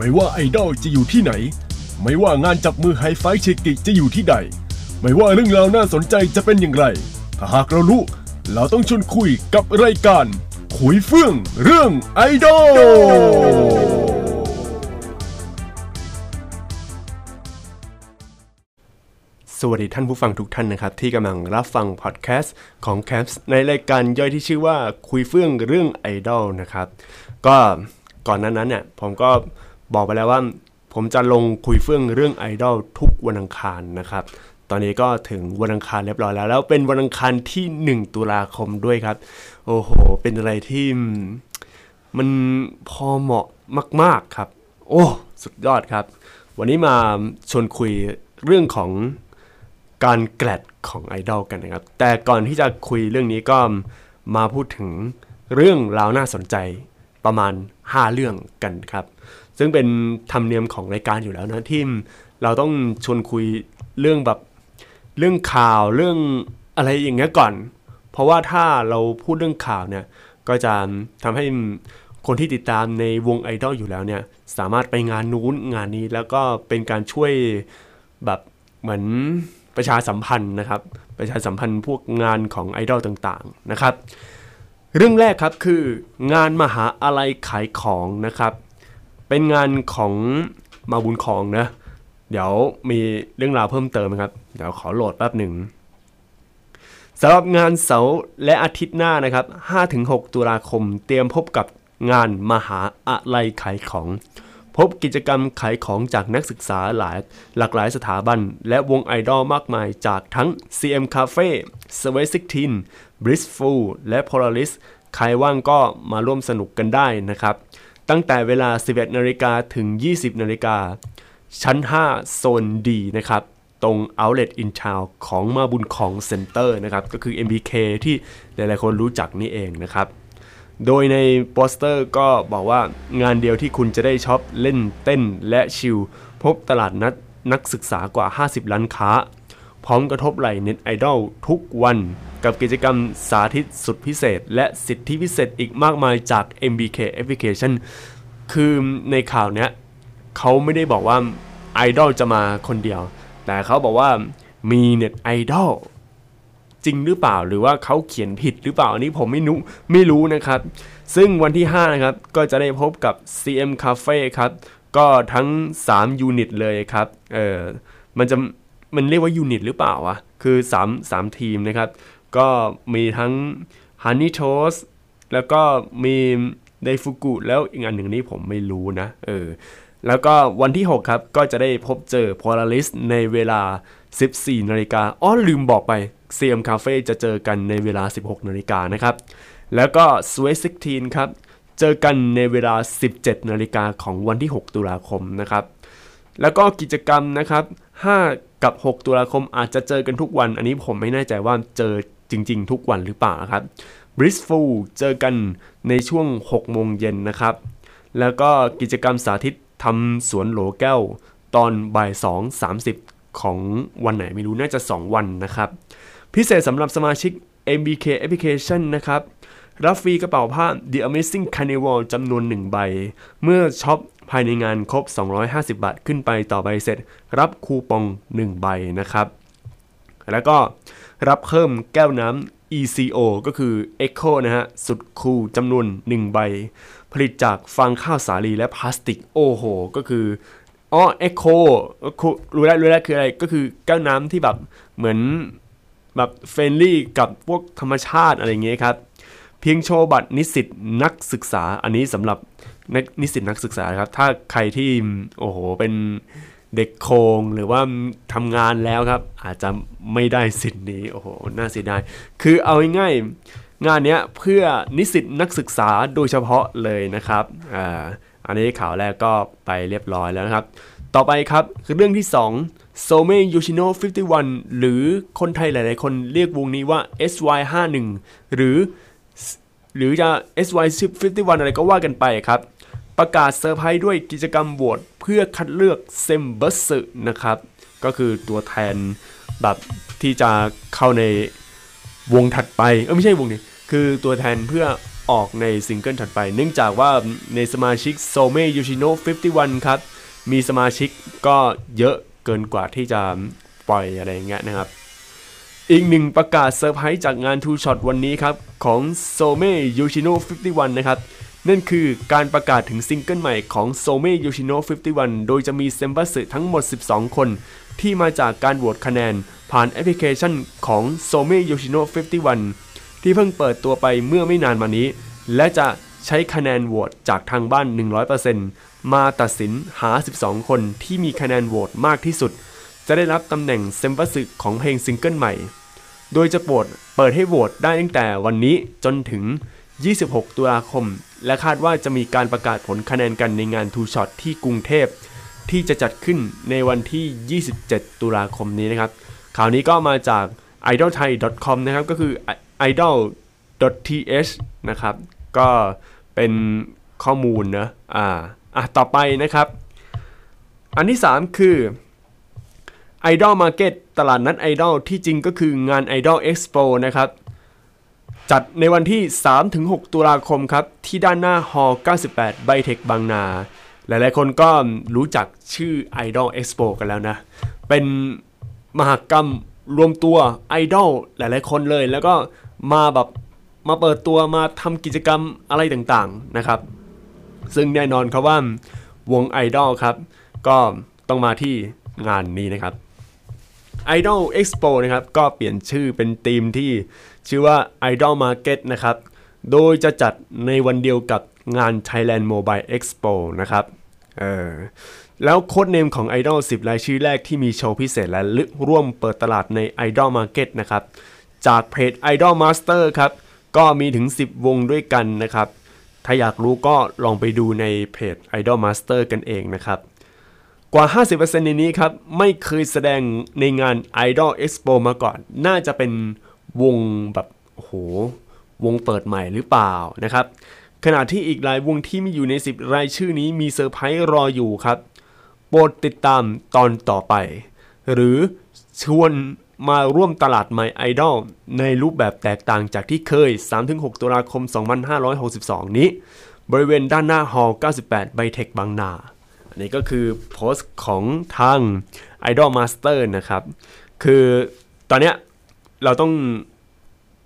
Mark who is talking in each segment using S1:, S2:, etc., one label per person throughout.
S1: ไม่ว่าไอดอลจะอยู่ที่ไหน ไม่ว่างานจับมือไฮไฟเชกิจะอยู่ที่ใด ไม่ว่าเรื่องราวน่าสนใจจะเป็นอย่างไร ถ้าหากเรารู้ เราต้องชวนคุยกับรายการ คุยเฟื่องเรื่องไอดอล
S2: สวัสดีท่านผู้ฟังทุกท่านนะครับ ที่กำลังรับฟังพอดแคสต์ของ c a p s ในรายการย่อยที่ชื่อว่าคุยเฟื่องเรื่องไอดอลนะครับ ก็ก่อนหนั้นนั้นเนี่ยผมก็ บอกไปแล้วว่าผมจะลงคุยเฟื่องเรื่องไอดอลทุกวันอังคารนะครับ ตอนนี้ก็ถึงวันอังคารเรียบร้อยแล้ว แล้วเป็นวันอังคารที่ 1 ตุลาคมด้วยครับ โอ้โห เป็นอะไรที่มันพอเหมาะมาก ๆครับ โอ้สุดยอดครับ วันนี้มาชวนคุยเรื่องของการแกลดของไอดอลกันนะครับ แต่ก่อนที่จะคุยเรื่องนี้ก็มาพูดถึงเรื่องราวน่าสนใจประมาณ 5 เรื่องกันครับ ซึ่งเป็นธรรมเนียมของรายการอยู่แล้วนะที่เราต้องชวนคุยเรื่องแบบเรื่องข่าวเรื่องอะไรอย่างเงี้ยก่อน เพราะว่าถ้าเราพูดเรื่องข่าวเนี่ยก็จะทำให้คนที่ติดตามในวงไอดอลอยู่แล้วเนี่ยสามารถไปงานนู้นงานนี้แล้วก็เป็นการช่วยแบบเหมือนประชาสัมพันธ์นะครับ ประชาสัมพันธ์พวกงานของไอดอลต่างๆนะครับ เรื่องแรกครับคืองานมหาอะไรขายของนะครับ เป็นงานของมาบุญของนะ เดี๋ยวมีเรื่องราวเพิ่มเติมครับ เดี๋ยวขอโหลดแป๊บหนึ่งสำหรับงานเสาร์และอาทิตย์หน้านะครับ 5-6 ตุลาคม เตรียมพบกับงานมหาลัยขายของ พบกิจกรรมขายของจากนักศึกษาหลายหลากหลายสถาบัน และวงไอดอลมากมายจากทั้ง CM Cafe, s w e t 16 Blissful และ Polaris ใครว่างก็มาร่วมสนุกกันได้นะครับ ตั้งแต่เวลา 11นาฬิกาถึง 20นาฬิกาชั้น 5 โซน D นะครับ ตรง Outlet in Town ของมาบุญครองเซ็นเตอร์นะครับ ก็คือ MBK ที่หลายๆคนรู้จักนี่เองนะครับ โดยในโปสเตอร์ก็บอกว่างานเดียวที่คุณจะได้ช็อปเล่นเต้นและชิล พบตลาดนัดนักศึกษากว่า 50 ร้านค้า พร้อมกระทบไหล่เน็ตไอดอลทุกวันกับกิจกรรมสาธิตสุดพิเศษ และสิทธิพิเศษอีกมากมายจาก MBK Application คือในข่าวเนี้ยเขาไม่ได้บอกว่าไอดอลจะมาคนเดียว แต่เขาบอกว่ามีเน็ตไอดอลจริงหรือเปล่าหรือว่าเขาเขียนผิดหรือเปล่าอันนี้ผมไม่รู้ไม่รู้นะครับ ซึ่งวันที่ 5 นะครับ ก็จะได้พบกับ CM Cafe ครับ ก็ทั้ง 3 unit เลยครับ เออมันจะ มันเรียกว่า unit หรือเปล่าวะ คือ 3 3 ทีมนะครับ ก็มีทั้ง Honey Toast แล้วก็มีไดฟุกุแล้วอีกอันหนึ่งนี่ผมไม่รู้นะ เออ แล้วก็วันที่ 6 ครับ ก็จะได้พบเจอ Polaris ในเวลา 14 นาฬิกาอ้อลืมบอกไป CM Cafe จะเจอกันในเวลา 16 นาฬิกานะครับ แล้วก็ Sweet 16 ครับ เจอกันในเวลา 17 นาฬิกาของวันที่ 6 ตุลาคมนะครับ แล้วก็กิจกรรมนะครับ 5 กับ 6 ตุลาคมอาจจะเจอกันทุกวัน อันนี้ผมไม่แน่ใจว่าเจอจริง ๆ ทุกวันหรือเปล่าครับ Blissful เจอกันในช่วง 6 โมงเย็นนะครับ แล้วก็กิจกรรมสาธิตทำสวนโหลแก้ว ตอนบ่าย2 30 ของวันไหนไม่รู้น่าจะ 2 วันนะครับ พิเศษสำหรับสมาชิก MBK Application นะครับ รับฟรีกระเป๋าผ้า The Amazing Carnival จำนวน 1 ใบ เมื่อช็อป ภายในงานครบ 250 บาทขึ้นไปต่อใบเสร็จ รับคูปอง 1 ใบนะครับ แล้วก็รับเพิ่มแก้วน้ำ ECO ก็คือ Eco นะฮะ สุดคูลจำนวน 1 ใบ ผลิตจากฟางข้าวสาลีและพลาสติกโอ้โห ก็คืออ๋อ Echo รู้แล้วรู้แล้วคืออะไร ก็คือแก้วน้ำที่แบบเหมือนแบบ friendly กับพวกธรรมชาติอะไรเงี้ยครับ เพียงโชว์บัตรนิสิตนักศึกษา อันนี้สำหรับนักนิสิตนักศึกษาครับ ถ้าใครที่โอ้โหเป็นเด็กโคงหรือว่าทำงานแล้วครับ อาจจะไม่ได้สิทธิ์นี้โอ้โหน่าเสียดายคือเอาง่ายงานเนี้ยเพื่อนิสิตนักศึกษาโดยเฉพาะเลยนะครับอ่าอันนี้ข่าวแรกก็ไปเรียบร้อยแล้วนะครับ ต่อไปครับคือเรื่องที่2โซเมยูชิโน51 หรือคนไทยหลาย ๆ คนเรียกวงนี้ว่า SY51 หรือ หรือจะ SY51 อะไรก็ว่ากันไปครับ ประกาศเซอร์ไพรส์ด้วยกิจกรรมโหวตเพื่อคัดเลือกเซ็มบัตสึนะครับ ก็คือตัวแทนแบบที่จะเข้าในวงถัดไป เออไม่ใช่วงนี้คือตัวแทนเพื่อออกในซิงเกิลถัดไป เนื่องจากว่าในสมาชิก Somei Yoshino 51 ครับ มีสมาชิกก็เยอะเกินกว่าที่จะปล่อยอะไรอย่างเงี้ยนะครับ อีกหนึ่งประกาศเซอร์ไพรส์จากงาน Two Shot วันนี้ครับ ของ Somei Yoshino 51 นะครับ นั่นคือการประกาศถึงซิงเกิลใหม่ของ Somei Yoshino 51 โดยจะมีเซ็มบัตสึทั้งหมด 12 คน ที่มาจากการโหวตคะแนน ผ่านแอปพลิเคชันของ s o m e Yoshino 51 ที่เพิ่งเปิดตัวไปเมื่อไม่นานมานี้ และจะใช้คะแนนโหวตจากทางบ้าน 100%มาตัดสินหา 12 คนที่มีคะแนนโหวตมากที่สุด จะได้รับตำแหน่งเซ็มบัตสึของเพลงซิงเกิลใหม่ โดยจะโหวตเปิดให้โหวตได้ตั้งแต่วันนี้จนถึง 26 ตุลาคม และคาดว่าจะมีการประกาศผลคะแนนกันในงาน Two Shot ที่กรุงเทพ ที่จะจัดขึ้นในวันที่ 27 ตุลาคมนี้นะครับ ข่าวนี้ก็มาจาก idolthai.com นะครับ ก็คือ idol.th นะครับ ก็เป็นข้อมูลนะ อ่า อะ ต่อไปนะครับ อันที่ 3 คือ Idol Market ตลาดนัดไอดอลที่จริงก็คืองาน Idol Expo นะครับ จัดในวันที่ 3-6 ตุลาคมครับ ที่ด้านหน้าฮอล98 ไบเทคบางนา หลายๆคนก็รู้จักชื่อ Idol Expo กันแล้วนะ เป็นมหกรรมรวมตัวไอดอลหลายๆคนเลย แล้วก็มาแบบมาเปิดตัวมาทำกิจกรรมอะไรต่างๆนะครับ ซึ่งแน่นอนครับว่าวงไอดอลครับ ก็ต้องมาที่งานนี้นะครับ Idol Expo นะครับ ก็เปลี่ยนชื่อเป็นธีมที่ชื่อว่า Idol Market นะครับ โดยจะจัดในวันเดียวกับงาน Thailand Mobile Expo นะครับ เออ แล้วโค้ดเนมของ Idol 10 รายชื่อแรกที่มีโชว์พิเศษและลึกร่วมเปิดตลาดใน Idol Market นะครับ จากเพจ Idol Master ครับ ก็มีถึง 10 วงด้วยกันนะครับ ถ้าอยากรู้ก็ลองไปดูในเพจ Idol Master กันเองนะครับ กว่า 50%ในนี้ครับ ไม่เคยแสดงในงาน Idol Expo มาก่อน น่าจะเป็นวงแบบโหวงเปิดใหม่หรือเปล่านะครับ ขณะที่อีกหลายวงที่มีอยู่ใน 10 รายชื่อนี้มีเซอร์ไพรส์รออยู่ครับโปรดติดตามตอนต่อไป หรือชวนมาร่วมตลาดใหม่ไอดอลในรูปแบบแตกต่างจากที่เคย 3-6 ตุลาคม 2562 นี้ บริเวณด้านหน้าฮอล์98 ไบเทคบางนา นนี้ก็คือโพสต์ของทาง Idol Master นะครับ คือตอนเนี้ยเราต้อง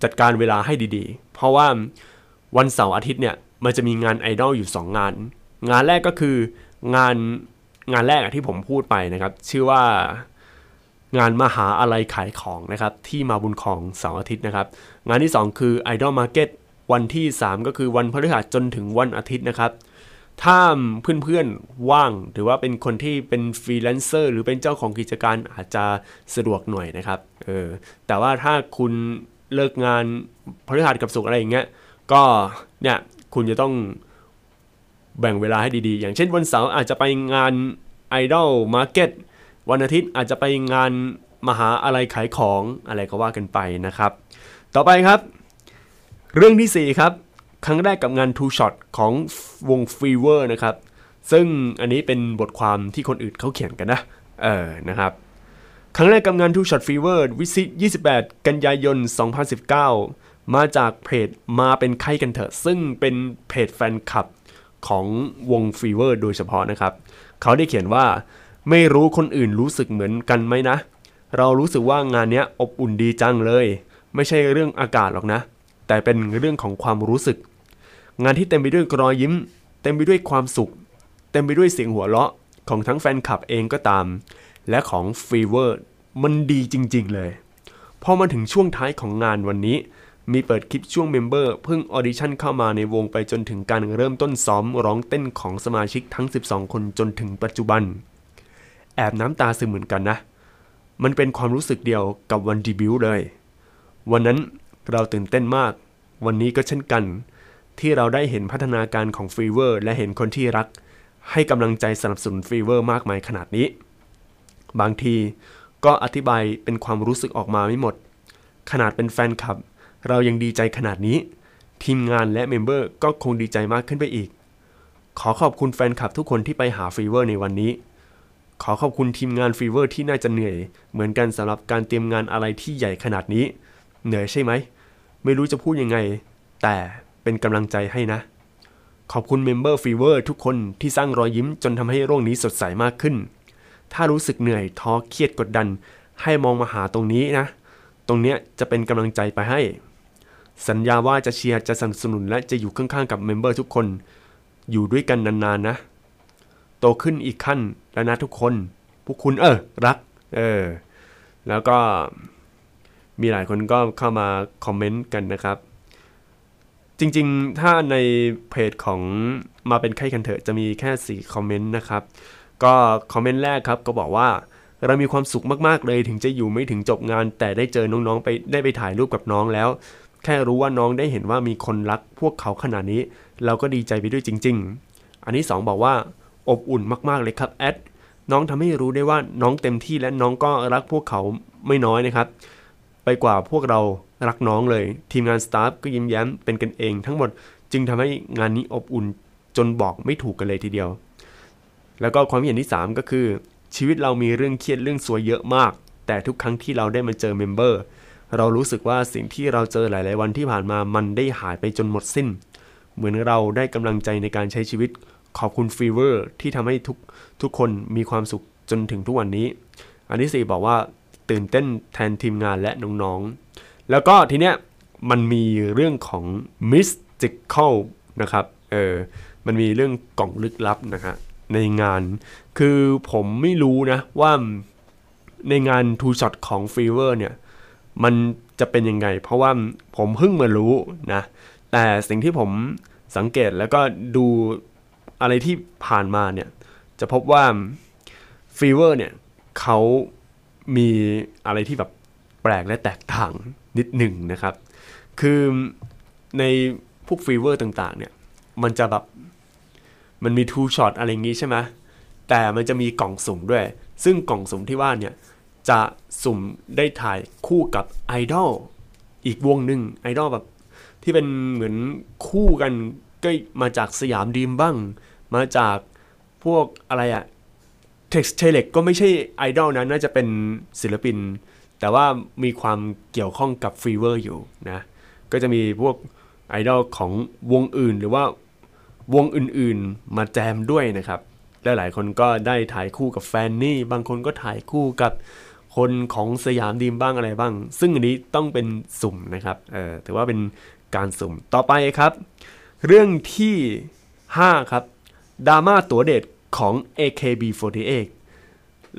S2: จัดการเวลาให้ดีๆ เพราะว่าวันเสาร์อาทิตย์เนี่ยมันจะมีงานไอดอลอยู่ 2 งาน งานแรกก็คืองานงานแรกที่ผมพูดไปนะครับ ชื่อว่างานมหาอะไรขายของนะครับ ที่มาบุญของเสาร์อาทิตย์นะครับ งานที่ 2 คือ Idol Market วันที่ 3 ก็คือวันพฤหัสจนถึงวันอาทิตย์นะครับ ถ้าเพื่อนๆว่างหรือว่าเป็นคนที่เป็นฟรีแลนเซอร์หรือเป็นเจ้าของกิจการอาจจะสะดวกหน่อยนะครับเออแต่ว่าถ้าคุณเลิกงานพฤหัสกับศุกร์อะไรอย่างเงี้ยก็เนี่ยคุณจะต้องแบ่งเวลาให้ดีๆ อย่างเช่นวันเสาร์อาจจะไปงาน Idol Market วันอาทิตย์อาจจะไปงานมหาอะไรขายของอะไรก็ว่ากันไปนะครับ ต่อไปครับ เรื่องที่ 4 ครับ ครั้งแรกกับงาน Two Shot ของวง Fever นะครับ ซึ่งอันนี้เป็นบทความที่คนอื่นเขาเขียนกันนะ เออ นะครับ ครั้งแรกกับงาน Two Shot Fever วิสิ28 กันยายน 2019 มาจากเพจมาเป็นไข้กันเถอะ ซึ่งเป็นเพจแฟนคลับของวง Fever โดยเฉพาะนะครับ เขาได้เขียนว่าไม่รู้คนอื่นรู้สึกเหมือนกันไหมนะ เรารู้สึกว่างานนี้อบอุ่นดีจังเลย ไม่ใช่เรื่องอากาศหรอกนะ แต่เป็นเรื่องของความรู้สึก งานที่เต็มไปด้วยรอยยิ้ม เต็มไปด้วยความสุข เต็มไปด้วยเสียงหัวเราะของทั้งแฟนคลับเองก็ตาม และของฟีเวอร์มันดีจริง ๆ เลยพอมาถึงช่วงท้ายของงานวันนี้ มีเปิดคลิปช่วง member เพิ่ง audition เข้ามาในวงไปจนถึงการเริ่มต้นซ้อมร้องเต้นของสมาชิกทั้ง 12 คนจนถึงปัจจุบัน แอบน้ำตาซึมเหมือนกันนะ มันเป็นความรู้สึกเดียวกับวันดีบิวเลย วันนั้นเราตื่นเต้นมาก วันนี้ก็เช่นกัน ที่เราได้เห็นพัฒนาการของ Fever และเห็นคนที่รัก ให้กำลังใจสนับสนุน Fever มากมายขนาดนี้ บางทีก็อธิบายเป็นความรู้สึกออกมาไม่หมด ขนาดเป็นแฟนคลับ เรายังดีใจขนาดนี้ ทีมงานและ member ก็คงดีใจมากขึ้นไปอีก ขอขอบคุณแฟนคลับทุกคนที่ไปหา Fever ในวันนี้ ขอขอบคุณทีมงาน Fever ที่น่าจะเหนื่อย เหมือนกันสำหรับการเตรียมงานอะไรที่ใหญ่ขนาดนี้ เหนื่อยใช่ไหม ไม่รู้จะพูดยังไง แต่ เป็นกำลังใจให้นะ ขอบคุณ member Fever ทุกคนที่สร้างรอยยิ้มจนทำให้โลกนี้สดใสมากขึ้น ถ้ารู้สึกเหนื่อยท้อเครียดกดดัน ให้มองมาหาตรงนี้นะ ตรงเนี้ยจะเป็นกำลังใจไปให้ สัญญาว่าจะเชียร์จะสนับสนุนและจะอยู่ข้างๆกับเมมเบอร์ทุกคน อยู่ด้วยกันนานๆนะ โตขึ้นอีกขั้นแล้วนะทุกคนพวกคุณเออรัก เออ แล้วก็มีหลายคนก็เข้ามาคอมเมนต์กันนะครับ จริงๆ ถ้าในเพจของมาเป็นไข้กันเถอะจะมีแค่ 4 คอมเมนต์นะครับ ก็คอมเมนต์แรกครับก็บอกว่าเรามีความสุขมากๆเลยถึงจะอยู่ไม่ถึงจบงาน แต่ได้เจอน้องๆไปได้ไปถ่ายรูปกับน้องแล้ว แค่รู้ว่าน้องได้เห็นว่ามีคนรักพวกเขาขนาดนี้ เราก็ดีใจไปด้วยจริง ๆ อันที่2บอกว่าอบอุ่นมากๆเลยครับแอดน้องทำให้รู้ได้ว่าน้องเต็มที่และน้องก็รักพวกเขาไม่น้อยนะครับ ไปกว่าพวกเรา รักน้องเลย ทีมงาน staff ก็ยิ้มแย้มเป็นกันเอง ทั้งหมดจึงทำให้งานนี้อบอุ่นจนบอกไม่ถูกกันเลยทีเดียว แล้วก็ความเห็นที่ 3 ก็คือ ชีวิตเรามีเรื่องเครียดเรื่องซวยเยอะมาก แต่ทุกครั้งที่เราได้มาเจอ member เรารู้สึกว่าสิ่งที่เราเจอหลาย ๆ วันที่ผ่านมามันได้หายไปจนหมดสิ้น เหมือนเราได้กำลังใจในการใช้ชีวิตขอบคุณ Fever ที่ทำให้ทุกทุกคนมีความสุขจนถึงทุกวันนี้ อันที่ 4 บอกว่าตื่นเต้นแทนทีมงานและน้อง ๆ แล้วก็ทีเนี้ยมันมีเรื่องของ mystical นะครับเออมันมีเรื่องกล่องลึกลับนะฮะในงานคือผมไม่รู้นะว่าในงาน Two Shot ของ Fever เนี่ยมันจะเป็นยังไง เพราะว่าผมเพิ่งมารู้นะ แต่สิ่งที่ผมสังเกตแล้วก็ดูอะไรที่ผ่านมาเนี่ย จะพบว่า Fever เนี่ยเขามีอะไรที่แบบแปลกและแตกต่าง นิดหนึ่งนะครับ คือในพวก Fever ต่างๆเนี่ยมันจะแบบมันมี two shot อะไรอย่างงี้ใช่ไหมแต่มันจะมีกล่องสุ่มด้วย ซึ่งกล่องสุ่มที่ว่าเนี่ยจะสุ่มได้ถ่ายคู่กับไอดอลอีกวงหนึ่งไอดอลแบบที่เป็นเหมือนคู่กันก็มาจาก Siam Dream บ้าง มาจากพวกอะไรอะ Telex Telexs ก็ไม่ใช่ไอดอลนะน่าจะเป็นศิลปิน แต่ว่ามีความเกี่ยวข้องกับ Fever อยู่นะก็จะมีพวกไอดอลของวงอื่นหรือว่าวงอื่นๆมาแจมด้วยนะครับและหลายคนก็ได้ถ่ายคู่กับแฟนนี่ บางคนก็ถ่ายคู่กับคนของ Siam Dream บ้างอะไรบ้าง ซึ่งอันนี้ต้องเป็นสุ่มนะครับเออถือว่าเป็นการสุ่มต่อไปครับ เรื่องที่ 5 ครับดราม่าตัวเด็ดของ AKB48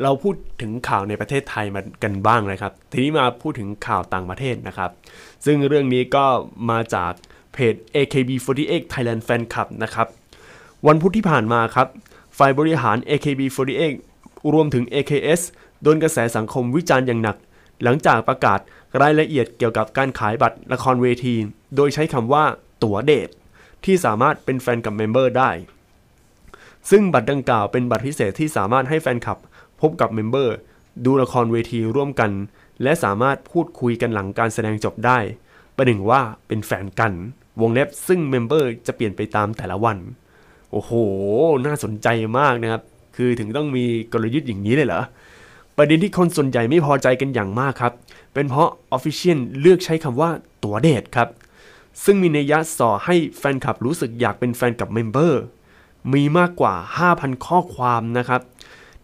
S2: เราพูดถึงข่าวในประเทศไทยมากันบ้างนะครับ ทีนี้มาพูดถึงข่าวต่างประเทศนะครับ ซึ่งเรื่องนี้ก็มาจากเพจ AKB48 Thailand Fan Club นะครับ วันพุธที่ผ่านมาครับ ฝ่ายบริหาร AKB48 รวมถึง AKS โดนกระแสสังคมวิจารณ์อย่างหนัก หลังจากประกาศรายละเอียดเกี่ยวกับการขายบัตรละครเวที โดยใช้คำว่าตั๋วเดทที่สามารถเป็นแฟนกับ member ได้ ซึ่งบัตรดังกล่าวเป็นบัตรพิเศษที่สามารถให้แฟนคลับ พบกับ member ดูละครเวทีร่วมกัน และสามารถพูดคุยกันหลังการแสดงจบได้ ประหนึ่งว่าเป็นแฟนกัน วงเล็บซึ่ง member จะเปลี่ยนไปตามแต่ละวัน โอ้โห น่าสนใจมากนะครับ คือถึงต้องมีกลยุทธ์อย่างนี้เลยเหรอ ประเด็นที่คนส่วนใหญ่ไม่พอใจกันอย่างมากครับ เป็นเพราะ Official เลือกใช้คำว่าตั๋วเดทครับ ซึ่งมีนัยยะส่อให้แฟนคลับรู้สึกอยากเป็นแฟนกับ member มีมากกว่า 5,000 ข้อความนะครับ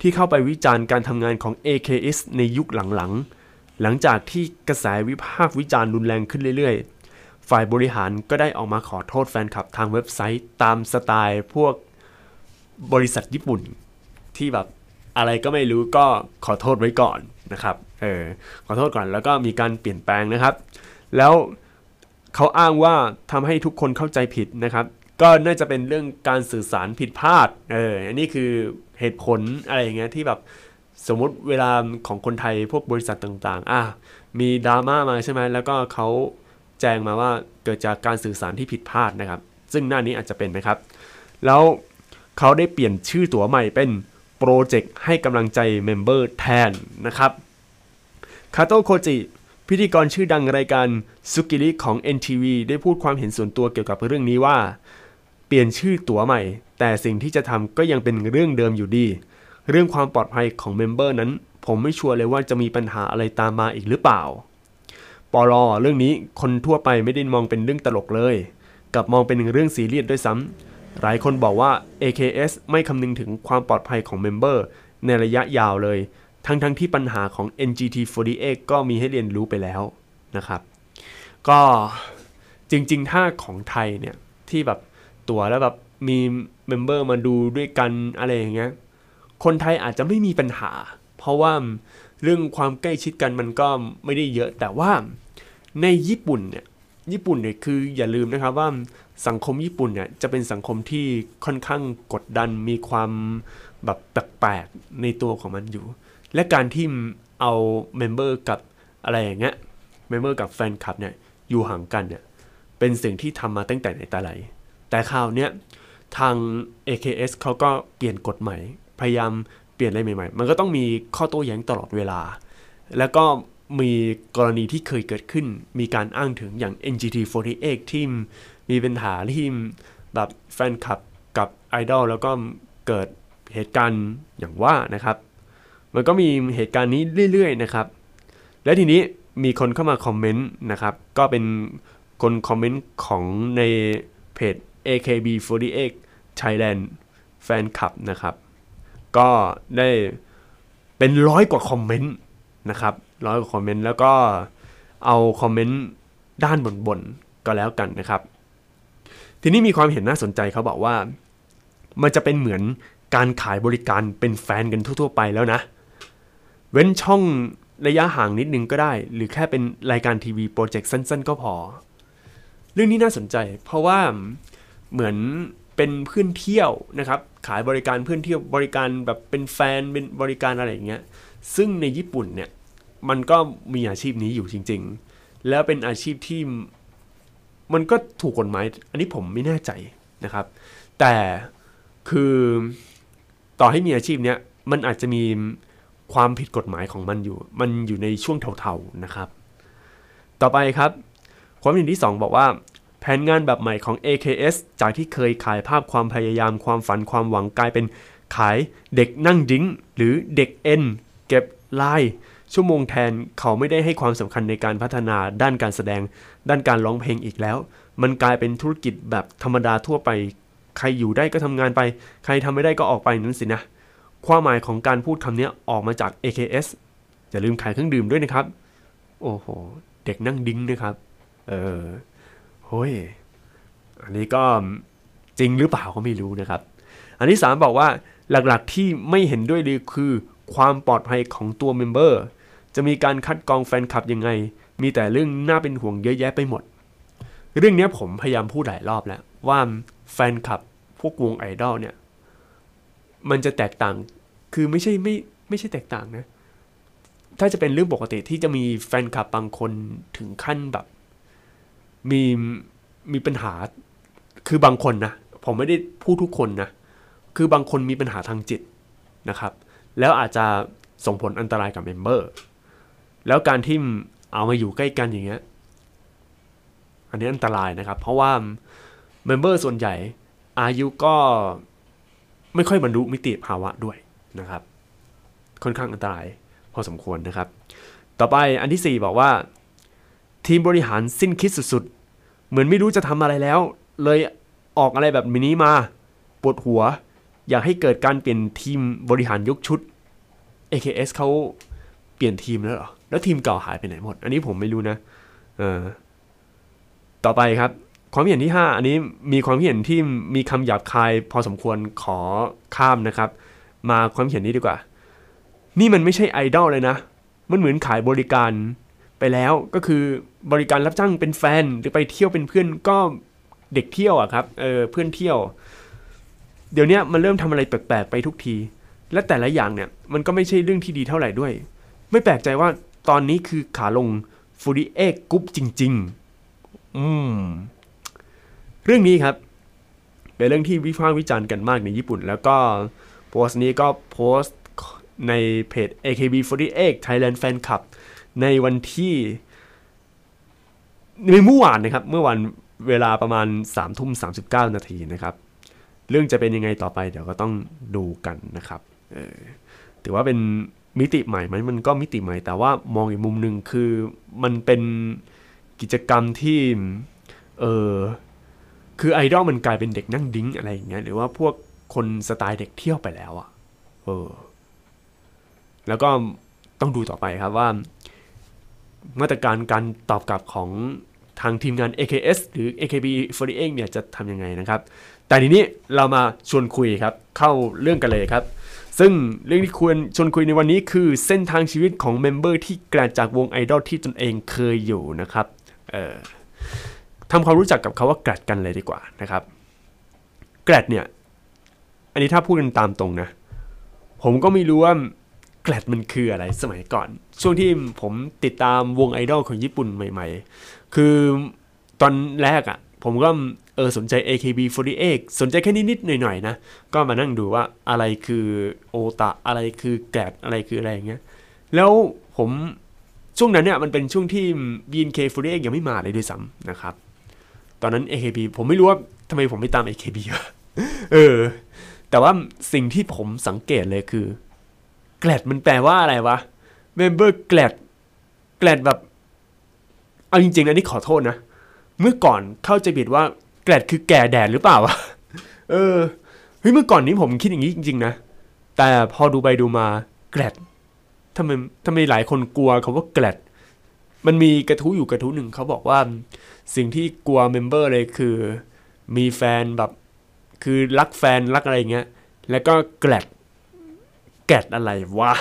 S2: ที่เข้าไปวิจารณ์การทำงานของ AKS ในยุคหลังๆ หลังจากที่กระแสวิพากษ์วิจารณ์รุนแรงขึ้นเรื่อยๆ ฝ่ายบริหารก็ได้ออกมาขอโทษแฟนคลับทางเว็บไซต์ตามสไตล์พวกบริษัทญี่ปุ่น ที่แบบอะไรก็ไม่รู้ก็ขอโทษไว้ก่อนนะครับ เออ ขอโทษก่อนแล้วก็มีการเปลี่ยนแปลงนะครับ แล้วเขาอ้างว่าทำให้ทุกคนเข้าใจผิดนะครับ ก็น่าจะเป็นเรื่องการสื่อสารผิดพลาด เออ อันนี้คือ เหตุผลอะไรอย่างเงี้ยที่แบบสมมุติเวลาของคนไทยพวกบริษัทต่างๆ อะมีดราม่ามาใช่ไหมแล้วก็เขาแจ้งมาว่าเกิดจากการสื่อสารที่ผิดพลาดนะครับ ซึ่งหน้านี้อาจจะเป็นนะครับ แล้วเขาได้เปลี่ยนชื่อตั๋วใหม่เป็นโปรเจกต์ให้กำลังใจเมมเบอร์แทนนะครับคาโตโคจิพิธีกรชื่อดังรายการซุกิริของ NTV ได้พูดความเห็นส่วนตัวเกี่ยวกับเรื่องนี้ว่า เปลี่ยนชื่อตั๋วใหม่ แต่สิ่งที่จะทำก็ยังเป็นเรื่องเดิมอยู่ดี เรื่องความปลอดภัยของ member นั้น ผมไม่ชัวร์เลยว่าจะมีปัญหาอะไรตามมาอีกหรือเปล่าปลอเรื่องนี้คนทั่วไปไม่ได้มองเป็นเรื่องตลกเลยกลับมองเป็นเรื่องซีเรียสด้วยซ้ำหลายคนบอกว่า AKS ไม่คำนึงถึงความปลอดภัยของ member ในระยะยาวเลย ทั้งทั้งที่ปัญหาของ NGT48 ก็มีให้เรียนรู้ไปแล้วนะครับ ก็จริงๆ ถ้าของไทยเนี่ยที่แบบ ตัวแล้วแบบมี member มาดูด้วยกันอะไรอย่างเงี้ย คนไทยอาจจะไม่มีปัญหา เพราะว่าเรื่องความใกล้ชิดกันมันก็ไม่ได้เยอะ แต่ว่าในญี่ปุ่นเนี่ย ญี่ปุ่นเนี่ยคืออย่าลืมนะครับว่าสังคมญี่ปุ่นเนี่ยจะเป็นสังคมที่ค่อนข้างกดดันมีความแบบแปลกๆในตัวของมันอยู่ และการที่เอา member กับอะไรอย่างเงี้ย member กับแฟนคลับเนี่ยอยู่ห่างกันเนี่ยเป็นสิ่งที่ทำมาตั้งแต่ไหนแต่ไร แต่คราวเนี้ยทาง AKS เขาก็เปลี่ยนกฎใหม่ พยายามเปลี่ยนอะไรใหม่ๆ มันก็ต้องมีข้อโต้แย้งตลอดเวลา แล้วก็มีกรณีที่เคยเกิดขึ้น มีการอ้างถึงอย่าง NGT48 ที่มีปัญหาที่แบบแฟนคลับกับไอดอลแล้วก็เกิดเหตุการณ์อย่างว่านะครับ มันก็มีเหตุการณ์นี้เรื่อยๆนะครับ และทีนี้มีคนเข้ามาคอมเมนต์นะครับ ก็เป็นคนคอมเมนต์ของในเพจ AKB48 Thailand แฟนคลับนะครับ ก็ได้เป็นร้อยกว่าคอมเมนต์นะครับร้อยกว่าคอมเมนต์แล้วก็เอาคอมเมนต์ด้านบนๆก็แล้วกันนะครับ ทีนี้มีความเห็นน่าสนใจเขาบอกว่า มันจะเป็นเหมือนการขายบริการเป็นแฟนกันทั่ว ๆ ไปแล้วนะ เว้นช่องระยะห่างนิดนึงก็ได้ หรือแค่เป็นรายการทีวีโปรเจกต์สั้น ๆ ก็พอ เรื่องนี้น่าสนใจ เพราะว่า เหมือนเป็นเพื่อนเที่ยวนะครับ ขายบริการเพื่อนเที่ยวบริการแบบเป็นแฟนเป็นบริการอะไรอย่างเงี้ยซึ่งในญี่ปุ่นเนี่ยมันก็มีอาชีพนี้อยู่จริง ๆ แล้วเป็นอาชีพที่มันก็ถูกกฎหมาย อันนี้ผมไม่แน่ใจนะครับ แต่คือต่อให้มีอาชีพเนี้ยมันอาจจะมีความผิดกฎหมายของมันอยู่ มันอยู่ในช่วงเทาๆนะครับ ต่อไปครับ ความเห็นที่ 2 บอกว่า แผนงานแบบใหม่ของ AKS จากที่เคยขายภาพความพยายามความฝันความหวังกลายเป็นขายเด็กนั่งดิ้ง หรือเด็กเอ็นเก็บลายชั่วโมงแทนเขาไม่ได้ให้ความสำคัญในการพัฒนาด้านการแสดง ด้านการร้องเพลงอีกแล้ว มันกลายเป็นธุรกิจแบบธรรมดาทั่วไป ใครอยู่ได้ก็ทำงานไป ใครทำไม่ได้ก็ออกไปนั่นสินะ ความหมายของการพูดคำนี้ออกมาจาก AKS อย่าลืมขายเครื่องดื่มด้วยนะครับ โอ้โห เด็กนั่งดิ้งนะครับ เออ เฮ้ยอันนี้ก็จริงหรือเปล่าก็ไม่รู้นะครับ อันที่ 3 บอกว่าหลักๆที่ไม่เห็นด้วยเลยคือความปลอดภัยของตัว member จะมีการคัดกรองแฟนคลับยังไง มีแต่เรื่องน่าเป็นห่วงเยอะแยะไปหมด เรื่องนี้ผมพยายามพูดหลายรอบแล้วว่าแฟนคลับพวกวงไอดอลเนี่ย มันจะแตกต่าง คือไม่ใช่ไม่ไม่ใช่แตกต่างนะ ถ้าจะเป็นเรื่องปกติที่จะมีแฟนคลับบางคนถึงขั้นแบบ มีมีปัญหาคือบางคนนะผมไม่ได้พูดทุกคนนะคือบางคนมีปัญหาทางจิตนะครับ แล้วอาจจะส่งผลอันตรายกับ member แล้วการที่เอามาอยู่ใกล้กันอย่างเงี้ยอันนี้อันตรายนะครับ เพราะว่า member ส่วนใหญ่อายุก็ไม่ค่อยบรรลุนิติภาวะด้วยนะครับ ค่อนข้างอันตรายพอสมควรนะครับ ต่อไปอันที่ 4 บอกว่า ทีมบริหารสิ้นคิดสุดๆ เหมือนไม่รู้จะทำอะไรแล้ว เลยออกอะไรแบบนี้มา ปวดหัว อยากให้เกิดการเปลี่ยนทีมบริหารยกชุด AKS เขาเปลี่ยนทีมแล้วเหรอ แล้วทีมเก่าหายไปไหนหมด อันนี้ผมไม่รู้นะ เออ ต่อไปครับ ความเห็นที่ 5 อันนี้มีความเห็นที่มีคำหยาบคายพอสมควรขอข้ามนะครับ มาความเห็นนี้ดีกว่า นี่มันไม่ใช่ไอดอลเลยนะ มันเหมือนขายบริการ ไปแล้วก็คือบริการรับจ้างเป็นแฟนหรือไปเที่ยวเป็นเพื่อนก็เด็กเที่ยวอะครับเออเพื่อนเที่ยว เดี๋ยวนี้มันเริ่มทำอะไรแปลกๆไปทุกที และแต่ละอย่างเนี่ยมันก็ไม่ใช่เรื่องที่ดีเท่าไหร่ด้วย ไม่แปลกใจว่าตอนนี้คือขาลงฟูริเอกกรุ๊ปจริง ๆ อืม เรื่องนี้ครับ เป็นเรื่องที่วิพากษ์วิจารณ์กันมากในญี่ปุ่น แล้วก็โพสต์นี้ก็โพสต์ในเพจ AKB48 Thailand Fan Club ในวันที่ในเมื่อวานนะครับ เมื่อวันเวลาประมาณ3ทุ่ม39นาทีนะครับ เรื่องจะเป็นยังไงต่อไปเดี๋ยวก็ต้องดูกันนะครับออถือว่าเป็นมิติใหม่ไหมมันก็มิติใหม่ แต่ว่ามองอีกมุมหนึ่งคือมันเป็นกิจกรรมที่เออคือไอดอลมันกลายเป็นเด็กนั่ง drink อะไรอย่างเงี้ยหรือว่าพวกคนสไตล์เด็กเที่ยวไปแล้วอะเออแล้วก็ต้องดูต่อไปครับว่า มาตรการการตอบกลับของทางทีมงาน AKS หรือ AKB48 เนี่ยจะทำยังไงนะครับ แต่ทีนี้เรามาชวนคุยครับ เข้าเรื่องกันเลยครับ ซึ่งเรื่องที่ควรชวนคุยในวันนี้คือเส้นทางชีวิตของ member ที่ grad จากวงไอดอลที่ตนเองเคยอยู่นะครับ เอ่อทำความรู้จักกับเขาว่าแกลดกันเลยดีกว่านะครับแกลดเนี่ย อันนี้ถ้าพูดกันตามตรงนะ ผมก็ไม่รู้ว่า แกลดมันคืออะไรสมัยก่อน ช่วงที่ผมติดตามวงไอดอลของญี่ปุ่นใหม่ ๆ คือตอนแรกอะ่ะ ผมก็เออสนใจ AKB48 สนใจแค่นิดๆหน่อยๆนะ ก็มานั่งดูว่าอะไรคือโอตะอะไรคือแกลดอะไรคืออะไรอย่างเงี้ยแล้วผมช่วงนั้นเนี่ยมันเป็นช่วงที่ BNK48 ยังไม่มาเลยด้วยซ้ำนะครับ ตอนนั้น AKB ผมไม่รู้ว่าทำไมผมไม่ตาม AKB เออ แต่ว่าสิ่งที่ผมสังเกตเลยคือ แกลดมันแปลว่าอะไรวะเมมเบอร์แกลดแกลดแบบ เอาจริงๆนะนี่ขอโทษนะ เมื่อก่อนเข้าใจผิดว่าแกลดคือแก่แดดหรือเปล่าวะ เออ เฮ้ยเมื่อก่อนนี้ผมคิดอย่างนี้จริง ๆ นะ แต่พอดูไปดูมาแกลดทำไมทำไมหลายคนกลัวเขาว่าแกลดมันมีกระทู้อยู่กระทู้หนึ่งเขาบอกว่า สิ่งที่กลัวเมมเบอร์เลยคือ มีแฟนแบบ คือรักแฟนรักอะไรเงี้ย แล้วก็แกลด แกลดอะไรวะ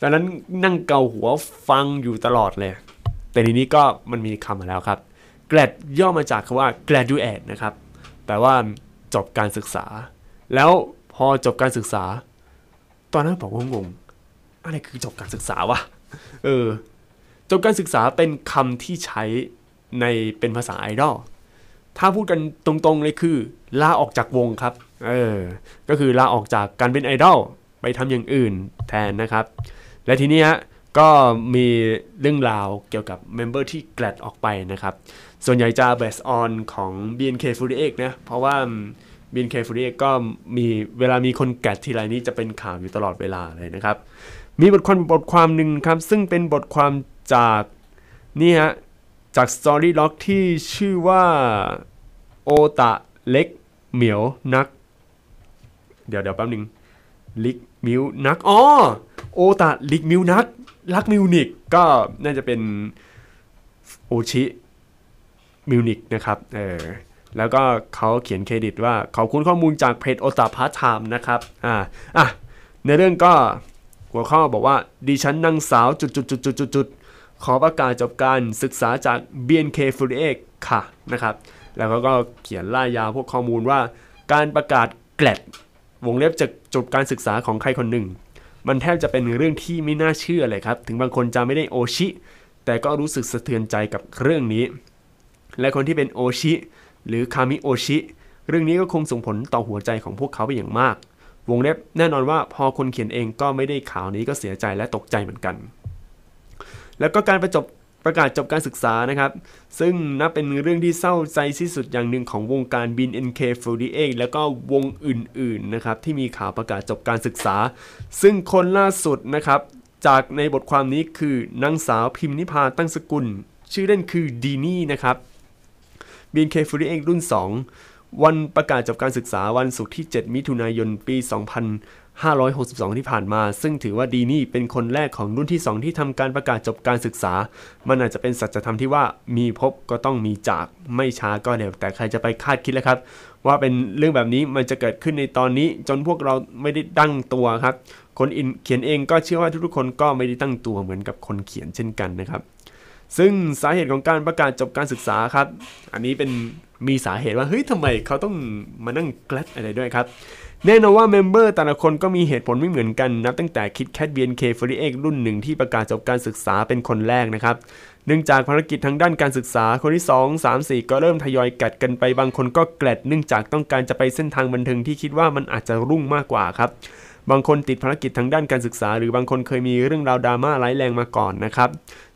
S2: ตอนนั้นนั่งเกาหัวฟังอยู่ตลอดเลย แต่ทีนี้ก็มันมีคำมาแล้วครับแกลดย่อมาจากคำว่า graduate นะครับแปลว่าจบการศึกษา แล้วพอจบการศึกษา ตอนนั้นผมก็งงอะไรคือจบการศึกษาวะเออจบการศึกษาเป็นคำที่ใช้ในเป็นภาษาไอดอลถ้าพูดกันตรงๆเลยคือลาออกจากวงครับ เออ ก็คือลาออกจากการเป็นไอดอล ไปทำอย่างอื่นแทนนะครับ และทีนี้ฮะก็มีเรื่องราวเกี่ยวกับเมมเบอร์ที่แกลดออกไปนะครับ ส่วนใหญ่จะ based on ของ BNK48 นะ เพราะว่า BNK48 ก็มีเวลามีคนแกลดทีไรนี้จะเป็นข่าวอยู่ตลอดเวลาเลยนะครับ มีบทความบทความหนึ่งครับ ซึ่งเป็นบทความจากนี่ฮะ จาก Story Log ที่ชื่อว่าโอตะเล็กเหมียวนัก เดี๋ยวเดี๋ยวแป๊บนึง ลิกมิวนักอ๋อโอตะลิกมิวนักรักมิวนิกก็น่าจะเป็นโอชิมิวนิกนะครับเออแล้วก็เขาเขียนเครดิตว่าขอบคุณข้อมูลจากเพจโอตาพาร์ทไทม์นะครับอ่าอะในเรื่องก็หัวข้อบอกว่าดิฉันนางสาวจุดจุดจุดจุดจุดจุดขอประกาศจบการศึกษาจาก BNK48 ค่ะนะครับ แล้วเขาก็เขียนร่ายยาวพวกข้อมูลว่าการประกาศ grad วงเล็บจากจบการศึกษาของใครคนหนึ่ง มันแทบจะเป็นเรื่องที่ไม่น่าเชื่อเลยครับ ถึงบางคนจะไม่ได้โอชิ แต่ก็รู้สึกสะเทือนใจกับเรื่องนี้ และคนที่เป็นโอชิ หรือคามิโอชิ เรื่องนี้ก็คงส่งผลต่อหัวใจของพวกเขาไปอย่างมาก วงเล็บแน่นอนว่าพอคนเขียนเองก็ไม่ได้ข่าวนี้ก็เสียใจและตกใจเหมือนกัน แล้วก็การประจบ ประกาศจบการศึกษานะครับ ซึ่งนับเป็นเรื่องที่เศร้าใจที่สุดอย่างหนึ่งของวงการบิน NK48 แล้วก็วงอื่นๆนะครับที่มีข่าวประกาศจบการศึกษา ซึ่งคนล่าสุดนะครับ จากในบทความนี้คือนางสาวพิมนิพาตั้งสกุล ชื่อเล่นคือดีนี่นะครับ BNK48 รุ่น 2 วันประกาศจบการศึกษาวันศุกร์ที่ 7 มิถุนายนปี 2562 ที่ผ่านมา ซึ่งถือว่าดีนี่เป็นคนแรกของรุ่นที่ 2 ที่ทำการประกาศจบการศึกษา มันอาจจะเป็นสัจธรรมที่ว่ามีพบก็ต้องมีจากไม่ช้าก็เร็วแต่ใครจะไปคาดคิดแล้วครับ ว่าเป็นเรื่องแบบนี้มันจะเกิดขึ้นในตอนนี้ จนพวกเราไม่ได้ตั้งตัวครับ คนอินเขียนเองก็เชื่อว่าทุกๆคนก็ไม่ได้ตั้งตัวเหมือนกับคนเขียนเช่นกันนะครับ ซึ่งสาเหตุของการประกาศจบการศึกษาครับ อันนี้เป็นมีสาเหตุว่าเฮ้ยทำไมเขาต้องมานั่งแกลดอะไรด้วยครับ แน่นอนว่าเมมเบอร์แต่ละคนก็มีเหตุผลไม่เหมือนกันนับตั้งแต่คิดแคท BNK48 รุ่นหนึ่งที่ประกาศจบการศึกษาเป็นคนแรกนะครับเนื่องจากภารกิจทางด้านการศึกษาคนที่ 2 3 4 ก็เริ่มทยอย grad กันไปบางคนก็ grad เนื่องจากต้องการจะไปเส้นทางบันเทิงที่คิดว่ามันอาจจะรุ่งมากกว่าครับบางคนติดภารกิจทางด้านการศึกษา หรือบางคนเคยมีเรื่องราวดราม่าร้ายแรงมาก่อนนะครับ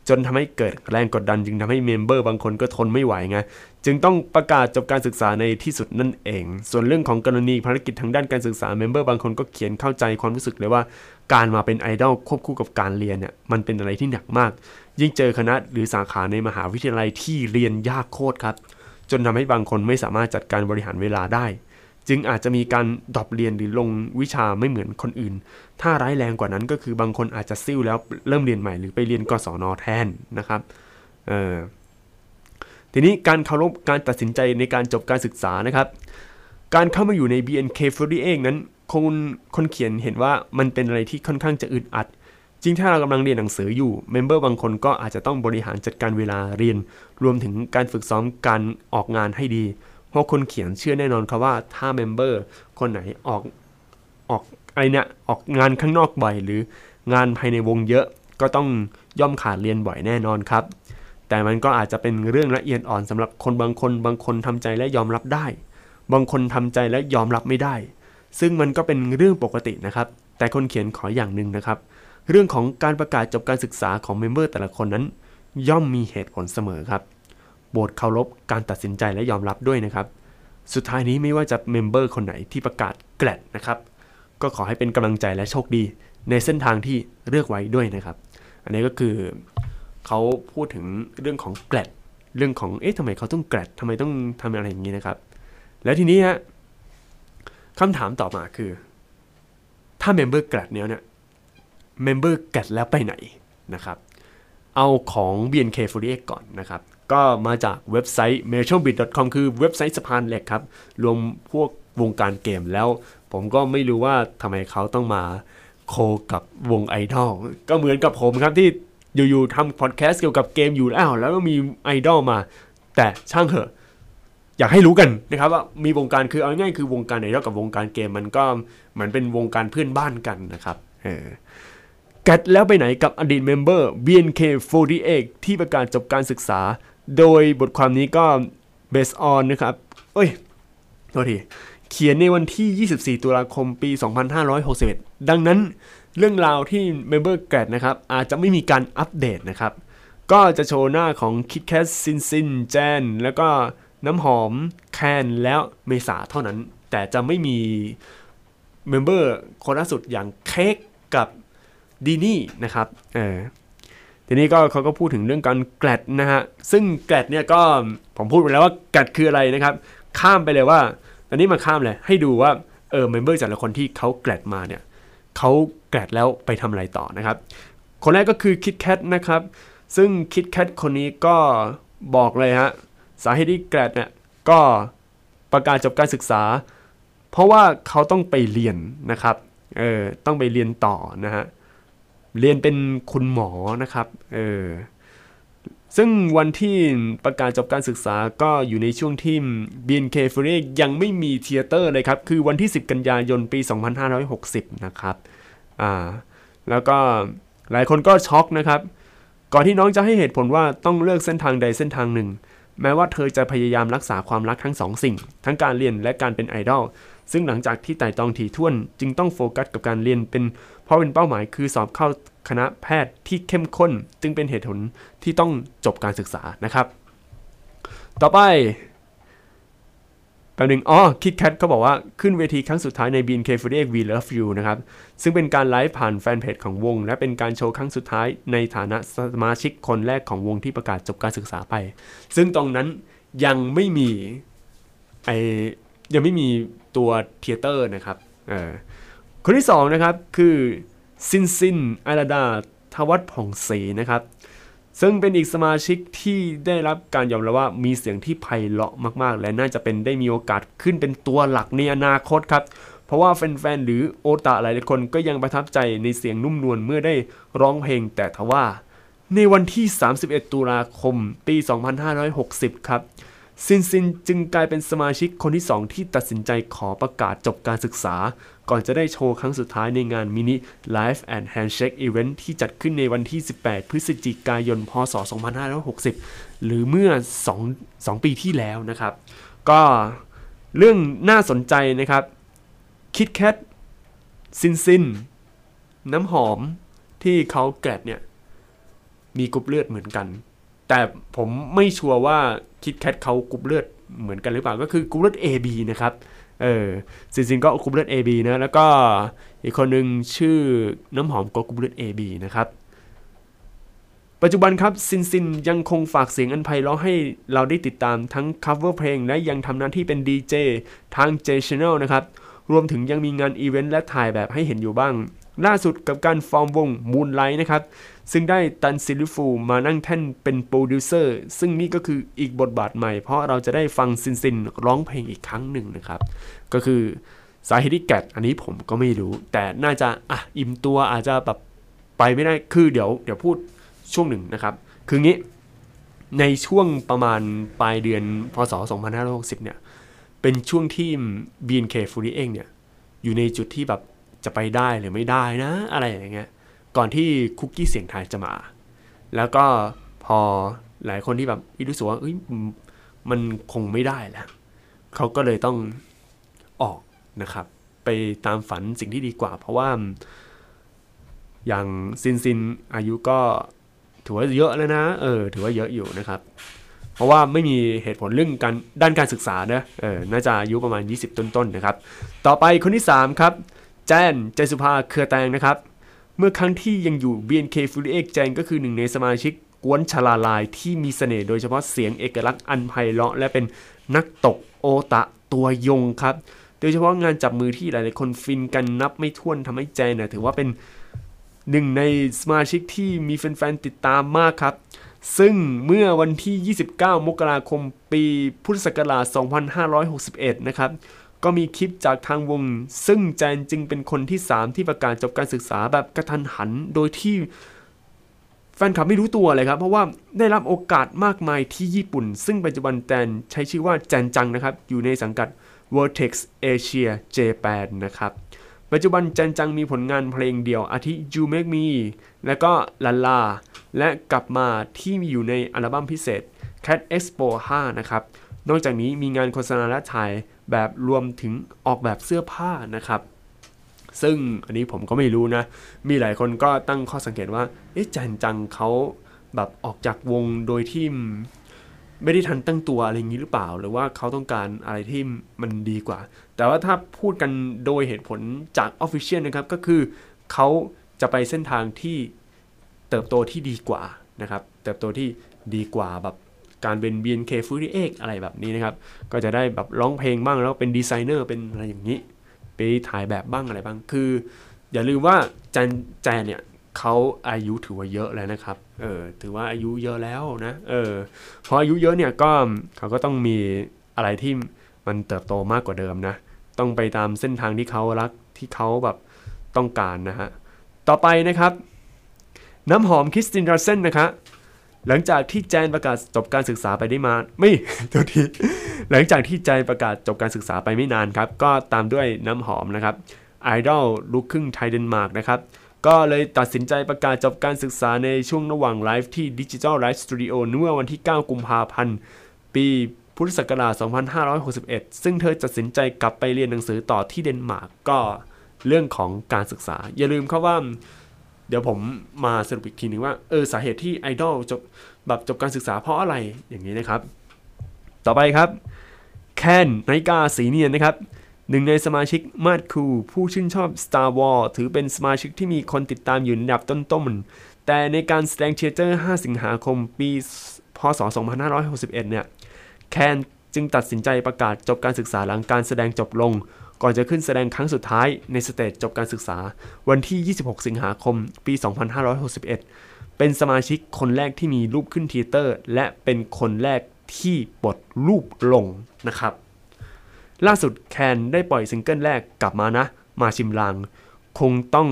S2: จนทำให้เกิดแรงกดดันจึงทำให้ member บางคนก็ทนไม่ไหวไง จึงต้องประกาศจบการศึกษาในที่สุดนั่นเอง ส่วนเรื่องของกรณีภารกิจทางด้านการศึกษา member บางคนก็เขียนเข้าใจความรู้สึกเลยว่า การมาเป็นไอดอลควบคู่กับการเรียนเนี่ยมันเป็นอะไรที่หนักมาก ยิ่งเจอคณะหรือสาขาในมหาวิทยาลัยที่เรียนยากโคตรครับ จนทำให้บางคนไม่สามารถจัดการบริหารเวลาได้ จึงอาจจะมีการดรอปเรียนหรือลงวิชาไม่เหมือนคนอื่น ถ้าร้ายแรงกว่านั้นก็คือบางคนอาจจะซิ่วแล้วเริ่มเรียนใหม่หรือไปเรียนกศนแทนนะครับเออ ทีนี้การเคารพการตัดสินใจในการจบการศึกษานะครับ การเข้ามาอยู่ใน BNK48 นั้นคนคนเขียนเห็นว่ามันเป็นอะไรที่ค่อนข้างจะอึดอัด จริงถ้าเรากำลังเรียนหนังสืออยู่ member บางคนก็อาจจะต้องบริหารจัดการเวลาเรียน รวมถึงการฝึกซ้อมการออกงานให้ดี เพราะคนเขียนเชื่อแน่นอนครับว่าถ้า member คนไหนออกออกอะไรเนี่ยออกงานข้างนอกบ่อยหรืองานภายในวงเยอะก็ต้องย่อมขาดเรียนบ่อยแน่นอนครับ แต่มันก็อาจจะเป็นเรื่องละเอียดอ่อนสำหรับคนบางคน บางคนทำใจและยอมรับได้ บางคนทำใจและยอมรับไม่ได้ ซึ่งมันก็เป็นเรื่องปกตินะครับ แต่คนเขียนขออย่างหนึ่งนะครับ เรื่องของการประกาศจบการศึกษาของ member แต่ละคนนั้น ย่อมมีเหตุผลเสมอครับโปรดเคารพการตัดสินใจและยอมรับด้วยนะครับ สุดท้ายนี้ไม่ว่าจะ member คนไหนที่ประกาศ grad นะครับ ก็ขอให้เป็นกำลังใจและโชคดี ในเส้นทางที่เลือกไว้ด้วยนะครับ อันนี้ก็คือ เขาพูดถึงเรื่องของ grad เรื่องของเอ๊ะทำไมเขาต้อง grad ทำไมต้องทำอะไรอย่างนี้นะครับ แล้วทีนี้ฮะคำถามต่อมาคือ ถ้า member grad เนี้ยเนี่ย member grad แล้วไปไหนนะครับ เอาของ BNK48 ก่อนนะครับก็มาจากเว็บไซต์ m a r s h a l b i t c o m คือเว็บไซต์สะพานเหล็กครับ รวมพวกวงการเกมแล้ว ผมก็ไม่รู้ว่าทำไมเขาต้องมาโคกับวงไอดอลก็เหมือนกับผมครับที่ อยู่ๆทำพอดแคสต์เกี่ยวกับเกมอยู่แล้วแล้วก็มีไอดอลมา แต่ช่างเถอะอยากให้รู้กันนะครับว่ามีวงการคือเอาง่ายคือวงการไอดอลกับวงการเกมมันก็เหมือนเป็นวงการเพื่อนบ้านกันนะครับเออ grad แล้วไปไหนกับอดีตเมมเบอร์ BNK48 ที่ประกาศจบการศึกษา โดยบทความนี้ก็ based on นะครับ เอ้ยโทษที เขียนในวันที่ 24 ตุลาคมปี 2561 ดังนั้น เรื่องราวที่ member grad นะครับอาจจะไม่มีการอัปเดตนะครับ ก็จะโชว์หน้าของคิตแคทซินซินแจนแล้วก็น้ำหอมแคนแล้วเมษาเท่านั้น แต่จะไม่มี member คนล่าสุดอย่างเค้กกับดีนี่นะครับเออทีนี้ก็เขาก็พูดถึงเรื่องการ grad นะฮะ ซึ่ง grad เนี่ยก็ผมพูดไปแล้วว่า grad คืออะไรนะครับ ข้ามไปเลยว่าตอนนี้มาข้ามเลยให้ดูว่าเออ member แต่ละคนที่เขา grad มาเนี่ย เขา grad แล้วไปทำอะไรต่อนะครับ คนแรกก็คือคิดแคทนะครับ ซึ่งคิดแคทคนนี้ก็บอกเลยฮะสาเหตุที่ grad เนี่ยก็ประกาศจบการศึกษา เพราะว่าเขาต้องไปเรียนนะครับเออต้องไปเรียนต่อนะฮะเรียนเป็นคุณหมอนะครับเออ ซึ่งวันที่ประกาศจบการศึกษาก็อยู่ในช่วงที่ BNK f o r ยังไม่มีเทเตอร์เลยครับ คือวันที่ 10 กันยายนปี 2560 นะครับ อ่า แล้วก็หลายคนก็ช็อกนะครับ ก่อนที่น้องจะให้เหตุผลว่าต้องเลือกเส้นทางใดเส้นทางหนึ่ง แม้ว่าเธอจะพยายามรักษาความรักทั้งสองสิ่ง ทั้งการเรียนและการเป็นไอดอล ซึ่งหลังจากที่ไตร่ตรองถี่ถ้วน จึงต้องโฟกัสกับการเรียนเป็น เพราะเป็นเป้าหมายคือสอบเข้า คณะแพทย์ที่เข้มข้น จึงเป็นเหตุผลที่ต้องจบการศึกษานะครับ ต่อไปแป๊บหนึ่งอ๋อคิดแคทเขาบอกว่าขึ้นเวทีครั้งสุดท้ายใน BNK48 We Love You นะครับ ซึ่งเป็นการไลฟ์ผ่านแฟนเพจของวง และเป็นการโชว์ครั้งสุดท้ายในฐานะสมาชิกคนแรกของวงที่ประกาศจบการศึกษาไป ซึ่งตรงนั้นยังไม่มีไอยังไม่มีตัว theater นะครับเออคนที่สองนะครับคือ ซินซินอาราดาทวัฒผ่องศรีนะครับ ซึ่งเป็นอีกสมาชิกที่ได้รับการยอมรับว่ามีเสียงที่ไพเราะมากๆ และน่าจะเป็นได้มีโอกาสขึ้นเป็นตัวหลักในอนาคตครับ เพราะว่าแฟนๆหรือโอตาหลายๆคนก็ยังประทับใจในเสียงนุ่มนวลเมื่อได้ร้องเพลงแต่ทว่า ในวันที่ 31 ตุลาคม ปี 2560 ครับซินซินจึงกลายเป็นสมาชิกคนที่2ที่ตัดสินใจขอประกาศจบการศึกษา ก่อนจะได้โชว์ครั้งสุดท้ายในงานมินิ Live and Handshake Event ที่จัดขึ้นในวันที่ 18 พฤศจิกายน พศ 2560 หรือเมื่อ 2 2 ปีที่แล้วนะครับ ก็เรื่องน่าสนใจนะครับคิดแคทซินซินน้ำหอมที่เขา grad เนี่ย มีกรุ๊ปเลือดเหมือนกัน แต่ผมไม่ชัวร์ว่าคิดแคทเขากรุ๊ปเลือดเหมือนกันหรือเปล่า ก็คือกรุ๊ปเลือด AB นะครับ เออซินซินก็กรุ๊ปเลือด AB นะแล้วก็อีกคนหนึ่งชื่อน้ำหอมก็กรุ๊ปเลือด AB นะครับ
S3: ปัจจุบันครับซินซินยังคงฝากเสียงอันไพเราะให้เราได้ติดตามทั้ง cover เพลง และยังทำหน้าที่เป็น DJ ทาง J Channel นะครับ รวมถึงยังมีงานอีเวนต์และถ่ายแบบให้เห็นอยู่บ้าง ล่าสุดกับการฟอร์มวง Moonlight นะครับ ซึ่งได้ต้น Silly Fools มานั่งแท่นเป็นโปรดิวเซอร์ ซึ่งนี่ก็คืออีกบทบาทใหม่ เพราะเราจะได้ฟังซินซินร้องเพลงอีกครั้งหนึ่งนะครับ ก็คือสาเหตุที่ grad อันนี้ผมก็ไม่รู้ แต่น่าจะอะอิ่มตัวอาจจะแบบไปไม่ได้คือเดี๋ยวเดี๋ยวพูดช่วงหนึ่งนะครับ คืองี้ในช่วงประมาณปลายเดือนพศ 2560 เนี่ย เป็นช่วงที่ BNK48 เองเนี่ย อยู่ในจุดที่แบบจะไปได้หรือไม่ได้นะ อะไรอย่างเงี้ย ก่อนที่คุกกี้เสียงไทายจะมา แล้วก็พอหลายคนที่แบบรู้สึกว่าเอ้ยมันคงไม่ได้แล้วเขาก็เลยต้องออกนะครับ ไปตามฝันสิ่งที่ดีกว่า เพราะว่า อย่างซินซินอายุก็ถือว่าเยอะแล้วนะเออถือว่าเยอะอยู่นะครับ เพราะว่าไม่มีเหตุผลเรื่องการด้านการศึกษาเนะเออน่าจะอายุประมาณ 20 ต้นๆนนะครับ ต่อไปคนที่ 3 ครับ แจนใจสุภาเครือแตงนะครับ เมื่อครั้งที่ยังอยู่ BNK48 แจนก็คือหนึ่งในสมาชิกกวนชลาลายที่มีเสน่ห์โดยเฉพาะเสียงเอกลักษณ์อันไพเราะและเป็นนักตกโอตะตัวยงครับ โดยเฉพาะงานจับมือที่หลายๆคนฟินกันนับไม่ถ้วนทำให้แจนนะถือว่าเป็นหนึ่งในสมาชิกที่มีแฟนๆติดตามมากครับ ซึ่งเมื่อวันที่ 29 มกราคมปีพุทธศักราช 2561 นะครับ ก็มีคลิปจากทางวง ซึ่งแจนจึงเป็นคนที่ 3 ที่ประกาศจบการศึกษาแบบกระทันหัน โดยที่แฟนคลับไม่รู้ตัวเลยครับ เพราะว่าได้รับโอกาสมากมายที่ญี่ปุ่น ซึ่งปัจจุบันแจนใช้ชื่อว่าแจนจังนะครับ อยู่ในสังกัด Vertex Asia Japan นะครับปัจจุบันแจนจังมีผลงานเพลงเดี่ยวอาทิ You Make Me และก็ลาลา และกลับมาที่มีอยู่ในอัลบั้มพิเศษ Cat Expo 5 นะครับ นอกจากนี้มีงานโฆษณาและถ่าย แบบรวมถึงออกแบบเสื้อผ้านะครับ ซึ่งอันนี้ผมก็ไม่รู้นะ มีหลายคนก็ตั้งข้อสังเกตว่าเอ๊ะแจนจังเขาแบบออกจากวงโดยที่ไม่ได้ทันตั้งตัวอะไรอย่างนี้หรือเปล่า หรือว่าเขาต้องการอะไรที่มันดีกว่า แต่ว่าถ้าพูดกันโดยเหตุผลจาก Official นะครับ ก็คือเขาจะไปเส้นทางที่เติบโตที่ดีกว่านะครับ เติบโตที่ดีกว่าแบบ การเป็น BNK48 อะไรแบบนี้นะครับ ก็จะได้แบบร้องเพลงบ้างแล้วเป็นดีไซเนอร์เป็นอะไรอย่างนี้ ไปถ่ายแบบบ้างอะไรบ้าง คือ อย่าลืมว่าแจนแจนเนี่ยเขาอายุถือว่าเยอะแล้วนะครับ เออ ถือว่าอายุเยอะแล้วนะ เออ พออายุเยอะเนี่ยก็เขาก็ต้องมีอะไรที่มันเติบโตมากกว่าเดิมนะ ต้องไปตามเส้นทางที่เขารักที่เขาแบบต้องการนะฮะ ต่อไปนะครับ น้ำหอมคริสตินดาเซนนะครับ หลังจากที่แจนประกาศจบการศึกษาไปได้มา ไม่ตัวทีหลังจากที่แจนประกาศจบการศึกษาไปไม่นานครับ ก็ตามด้วยน้ำหอมนะครับไอดอลลูกครึ่งไทยเดนมาร์กนะครับ ก็เลยตัดสินใจประกาศจบการศึกษาในช่วงระหว่างไลฟ์ที่ Digital Live Studio เมื่อวันที่ 9 กุมภาพันธ์ ปีพุทธศักราช 2561 ซึ่งเธอตัดสินใจกลับไปเรียนหนังสือต่อที่เดนมาร์กก็เรื่องของการศึกษา อย่าลืมครับว่า เดี๋ยวผมมาสรุปอีกทีนึงว่าเออสาเหตุที่ไอดอลจบแบบจบการศึกษาเพราะอะไรอย่างนี้นะครับ ต่อไปครับแคนไนกาสีเนียนนะครับหนึ่งในสมาชิกมาดคูผู้ชื่นชอบ Star Wars ถือเป็นสมาชิกที่มีคนติดตามอยู่ในระดับต้นๆ แต่ในการแสดงเชียร์เจอร์ 5 สิงหาคมปีพศ 2561 เนี่ย แคนจึงตัดสินใจประกาศจบการศึกษาหลังการแสดงจบลง ก่อนจะขึ้นแสดงครั้งสุดท้ายใน stage จบการศึกษา วันที่ 26 สิงหาคม ปี 2561 เป็นสมาชิกคนแรกที่มีรูปขึ้น theater และเป็นคนแรกที่ปลดรูปลงนะครับ ล่าสุดแคนได้ปล่อยซิงเกิลแรกกลับมานะ มาชิมลาง คงต้อง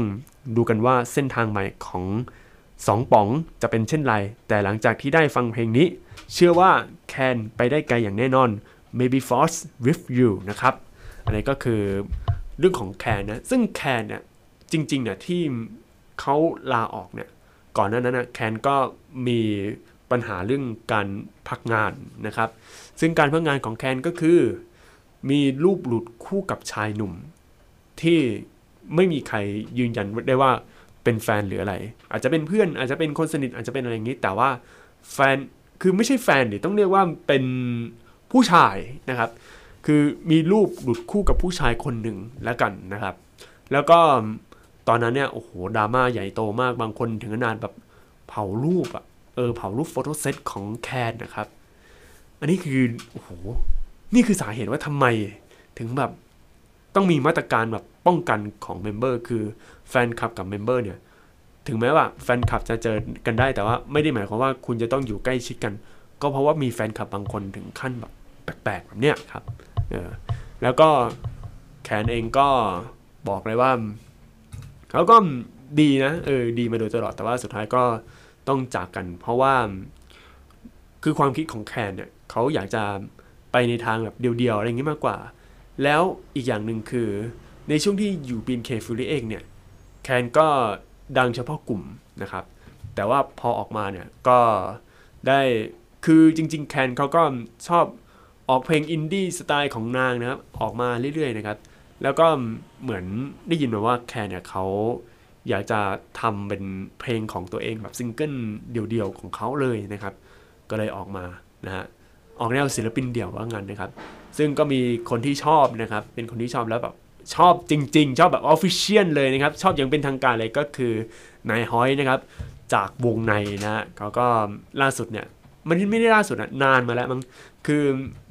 S3: ดูกันว่าเส้นทางใหม่ของสองป๋องจะเป็นเช่นไร แต่หลังจากที่ได้ฟังเพลงนี้ เชื่อว่าแคนไปได้ไกลอย่างแน่นอน maybe force with you นะครับ อันนี้ก็คือเรื่องของแคนนะ ซึ่งแคนเนี่ยจริงๆเนี่ยที่เขาลาออกเนี่ย ก่อนหน้านั้นนะแคนก็มีปัญหาเรื่องการพักงานนะครับ ซึ่งการพักงานของแคนก็คือ มีรูปหลุดคู่กับชายหนุ่ม ที่ไม่มีใครยืนยันได้ว่าเป็นแฟนหรืออะไร อาจจะเป็นเพื่อนอาจจะเป็นคนสนิทอาจจะเป็นอะไรอย่างนี้ แต่ว่าแฟนคือไม่ใช่แฟนดิต้องเรียกว่าเป็นผู้ชายนะครับ คือมีรูปหลุดคู่กับผู้ชายคนหนึ่งแล้วกันนะครับ แล้วก็ตอนนั้นเนี่ยโอ้โหดราม่าใหญ่โตมากบางคนถึงขนาดแบบเผารูปอะเออเผารูปโฟโต้เซตของแคนนะครับ อันนี้คือโอ้โหนี่คือสาเหตุว่าทำไมถึงแบบต้องมีมาตรการแบบป้องกันของ member คือแฟนคลับกับ member เนี่ยถึงแม้ว่าแฟนคลับจะเจอกันได้แต่ว่าไม่ได้หมายความว่าคุณจะต้องอยู่ใกล้ชิดกัน ก็เพราะว่ามีแฟนคลับบางคนถึงขั้นแบบแปลกๆแบบเนี้ยครับ แล้วก็แคนเองก็บอกเลยว่าเขาก็ดีนะเออดีมาโดยตลอดแต่ว่าสุดท้ายก็ต้องจากกัน เพราะว่าคือความคิดของแคนเนี่ยเขาอยากจะไปในทางแบบเดียวๆอะไรอย่างนี้มากกว่า แล้วอีกอย่างหนึ่งคือในช่วงที่อยู่บินเคฟูริเองเนี่ยแคนก็ดังเฉพาะกลุ่มนะครับ แต่ว่าพอออกมาเนี่ยก็ได้คือจริง ๆ แคนเขาก็ชอบ ออกเพลงอินดี้สไตล์ของนางนะครับ ออกมาเรื่อยๆนะครับ แล้วก็เหมือนได้ยินมาว่าแคนเนี่ยเขาอยากจะทำเป็นเพลงของตัวเองแบบซิงเกิลเดี่ยวๆของเขาเลยนะครับ ก็เลยออกมานะฮะออกแนวศิลปินเดี่ยวว่างั้นนะครับ ซึ่งก็มีคนที่ชอบนะครับ เป็นคนที่ชอบแล้วแบบชอบจริง ๆ ชอบแบบ official เลยนะครับ ชอบอย่างเป็นทางการเลยก็คือนายฮอยนะครับ จากวงในนะฮะเขาก็ล่าสุดเนี่ยมันไม่ได้ล่าสุดอะนานมาแล้วมั้ง คือ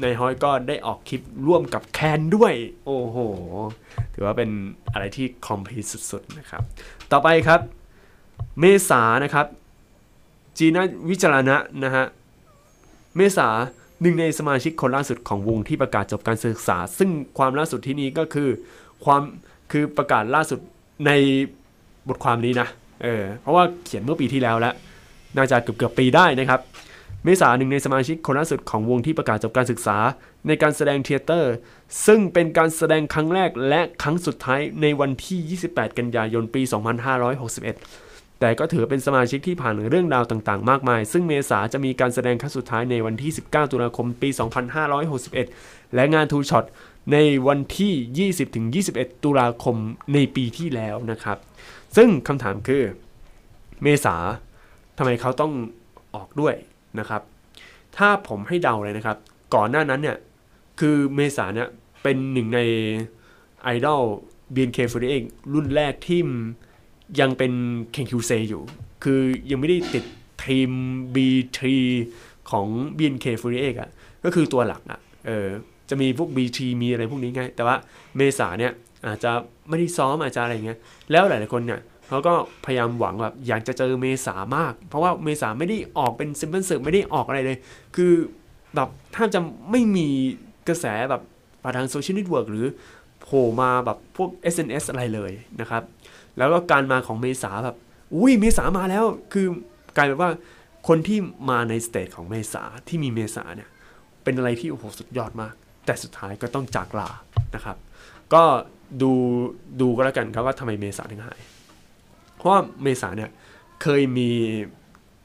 S3: นายฮอยก็ได้ออกคลิปร่วมกับแคนด้วย โอ้โห ถือว่าเป็นอะไรที่คอมพลีทสุดๆนะครับ ต่อไปครับ เมษานะครับ จีน่าวิจารณะนะฮะ เมษาหนึ่งในสมาชิกคนล่าสุดของวงที่ประกาศจบการศึกษา ซึ่งความล่าสุดที่นี้ก็คือความคือประกาศล่าสุดในบทความนี้นะ เออ เพราะว่าเขียนเมื่อปีที่แล้วแล้ว น่าจะเกือบเกือบปีได้นะครับ เมษาหนึ่งในสมาชิกคนล่าสุดของวงที่ประกาศจบการศึกษา ในการแสดง theater ซึ่งเป็นการแสดงครั้งแรกและครั้งสุดท้ายในวันที่ 28 กันยายนปี 2561 แต่ก็ถือเป็นสมาชิกที่ผ่านเรื่องราวต่างๆ มากมาย ซึ่งเมษาจะมีการแสดงครั้งสุดท้ายในวันที่ 19 ตุลาคมปี 2561 และงาน two-shot ในวันที่ 20-21 ตุลาคมในปีที่แล้วนะครับ ซึ่งคำถามคือ เมษาทำไมเขาต้องออกด้วย นะครับ ถ้าผมให้เดาเลยนะครับ ก่อนหน้านั้นเนี่ย คือเมษาเนี่ยเป็นหนึ่งในไอดอล BNK48 รุ่นแรกที่ยังเป็นเคนคิวเซอยู่ คือยังไม่ได้ติดทีม B3 ของ BNK48 อะ ก็คือตัวหลักอะ เออ จะมีพวก B3 มีอะไรพวกนี้ไง แต่ว่าเมษาเนี่ยอาจจะไม่ได้ซ้อมอาจจะอะไรเงี้ย แล้วหลายๆคนเนี่ย เขาก็พยายามหวังแบบอยากจะเจอเมษามาก เพราะว่าเมษาไม่ได้ออกเป็นซิมเปิลเซิร์ไม่ได้ออกอะไรเลย คือแบบถ้าจะไม่มีกระแสแบบผ่านทางโซเชียลเน็ตเวิร์กหรือโผล่มาแบบพวก SNS อะไรเลยนะครับ แล้วก็การมาของเมษาแบบอุ้ยเมษามาแล้วคือกลายเป็นว่าคนที่มาใน stage ของเมษาที่มีเมษาเนี่ยเป็นอะไรที่โอ้โหสุดยอดมาก แต่สุดท้ายก็ต้องจากลานะครับ ก็ดูดูก็แล้วกันครับว่าทำไมเมษาถึงหาย เพราะเมษาเนี่ยเคยมี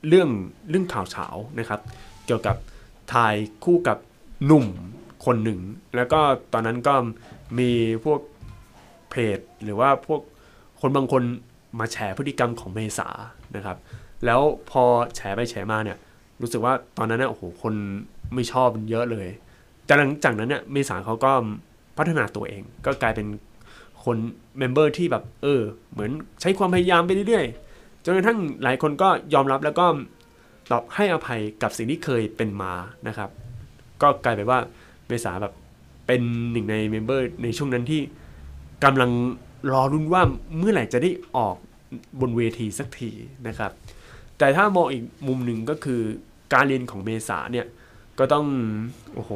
S3: เรื่องเรื่องข่าวเฉานะครับ เกี่ยวกับถ่ายคู่กับหนุ่มคนหนึ่ง แล้วก็ตอนนั้นก็มีพวกเพจหรือว่าพวกคนบางคนมาแฉพฤติกรรมของเมษานะครับ แล้วพอแฉไปแฉมาเนี่ยรู้สึกว่าตอนนั้นเนี่ยโอ้โหคนไม่ชอบเยอะเลยแต่หลังจากนั้นเนี่ยเมษาเขาก็พัฒนาตัวเอง ก็กลายเป็น คน member ที่แบบเออ เหมือนใช้ความพยายามไปเรื่อยๆ จนกระทั่งหลายคนก็ยอมรับแล้วก็ตอบให้อภัยกับสิ่งที่เคยเป็นมานะครับ ก็กลายเป็นว่าเมษาแบบเป็นหนึ่งใน member ในช่วงนั้นที่กำลังรอลุ้นว่าเมื่อไหร่จะได้ออกบนเวทีสักทีนะครับ แต่ถ้ามองอีกมุมหนึ่งก็คือการเรียนของเมษาเนี่ยก็ต้องโอ้โห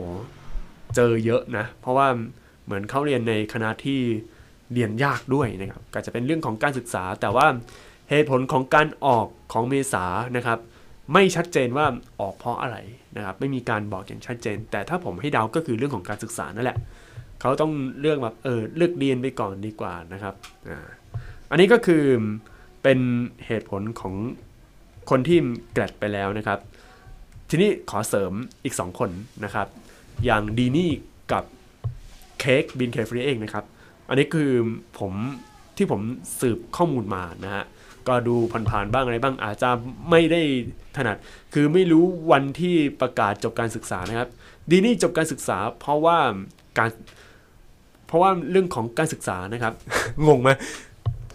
S3: เจอเยอะนะ เพราะว่าเหมือนเขาเรียนในคณะที่ เรียนยากด้วยนะครับก็จะเป็นเรื่องของการศึกษา แต่ว่าเหตุผลของการออกของเมษานะครับ ไม่ชัดเจนว่าออกเพราะอะไรนะครับ ไม่มีการบอกอย่างชัดเจน แต่ถ้าผมให้เดาก็คือเรื่องของการศึกษานั่นแหละเขาต้องเลือกแบบเออเลือกเรียนไปก่อนดีกว่านะครับอ่าอันนี้ก็คือเป็นเหตุผลของคนที่แกลดไปแล้วนะครับ ทีนี้ขอเสริมอีก 2 คนนะครับ อย่างดีนี่กับเค้กบินเคฟรีเองนะครับ อันนี้คือผมที่ผมสืบข้อมูลมานะฮะก็ดูผ่านๆบ้างอะไรบ้างอาจจะไม่ได้ถนัด คือไม่รู้วันที่ประกาศจบการศึกษานะครับ ดีนี่จบการศึกษาเพราะว่าการ เพราะว่าเรื่องของการศึกษานะครับ งงไหม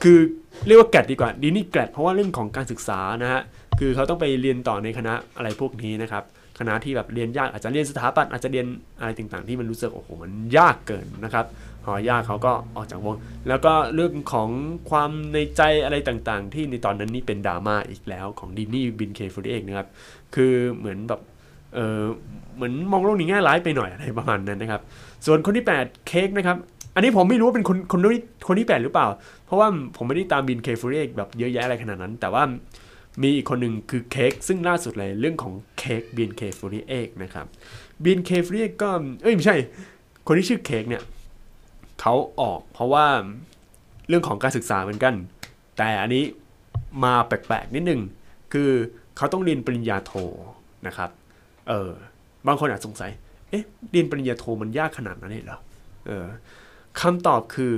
S3: คือเรียกว่าแกดดีกว่าดีนี่แกดเพราะว่าเรื่องของการศึกษานะฮะคือเขาต้องไปเรียนต่อในคณะอะไรพวกนี้นะครับคณะที่แบบเรียนยากอาจจะเรียนสถาปัตย์อาจจะเรียนอะไรต่างๆ ที่มันรู้สึกโอ้โหมันยากเกินนะครับ พอย่าเขาก็ออกจากวง แล้วก็เรื่องของความในใจอะไรต่างๆ ที่ในตอนนั้นนี่เป็นดราม่าอีกแล้วของดินนี่บินเคฟูเองนะครับ คือเหมือนแบบเออเหมือนมองโลกในแง่ร้ายไปหน่อยอะไรประมาณนั้นนะครับ ส่วนคนที่ 8 เค้กนะครับ อันนี้ผมไม่รู้ว่าเป็นคนคนที่คนที่ 8 หรือเปล่า เพราะว่าผมไม่ได้ตามบินเคฟูเอกแบบเยอะแยะอะไรขนาดนั้น แต่ว่ามีอีกคนหนึ่งคือเค้กซึ่งล่าสุดเลยเรื่องของเค้กบินเคฟูเอกนะครับบินเคฟูเอกก็เอ้ยไม่ใช่ คนที่ชื่อเค้กเนี่ย เขาออก เพราะว่าเรื่องของการศึกษาเหมือนกัน แต่อันนี้มาแปลกๆนิดนึง คือเขาต้องเรียนปริญญาโทนะครับ เออบางคนอาจสงสัย เอ๊ะ เรียนปริญญาโทมันยากขนาดนั้นเลยเหรอ เออคำตอบคือ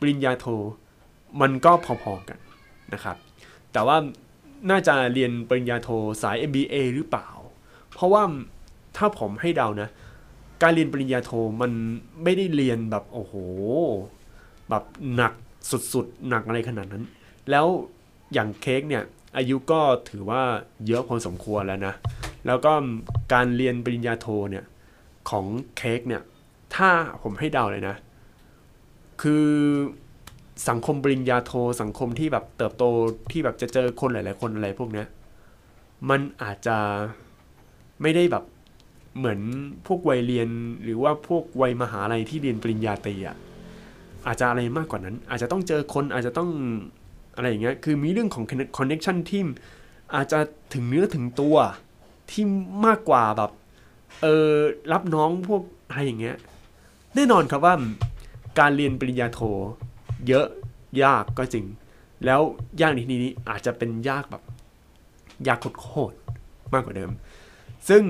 S3: ปริญญาโทมันก็พอๆกันนะครับ แต่ว่าน่าจะเรียนปริญญาโทสาย MBA หรือเปล่า เพราะว่าถ้าผมให้เดานะ การเรียนปริญญาโทมันไม่ได้เรียนแบบโอ้โห แบบหนักสุดๆ หนักอะไรขนาดนั้น แล้วอย่างเค้กเนี่ย อายุก็ถือว่าเยอะพอสมควรแล้วนะ แล้วก็การเรียนปริญญาโทเนี่ย ของเค้กเนี่ย ถ้าผมให้เดาเลยนะ คือสังคมปริญญาโทสังคมที่แบบเติบโตที่แบบจะเจอคนหลาย ๆ คนอะไรพวกเนี้ยมันอาจจะไม่ได้แบบ เหมือนพวกวัยเรียนหรือว่าพวกวัยมหาลัยที่เรียนปริญญาตรีอะอาจจะอะไรมากกว่านั้น อาจจะต้องเจอคนอาจจะต้องอะไรอย่างเงี้ยคือมีเรื่องของคอนเน็ชันที่อาจจะถึงเนื้อถึงตัวที่มากกว่าแบบเออรับน้องพวกอะไรอย่างเงี้ยแน่นอนครับว่าการเรียนปริญญาโท เยอะยากก็จริง แล้วยากในที่นี้อาจจะเป็นยากแบบยากโคตรมากกว่าเดิม ซึ่ง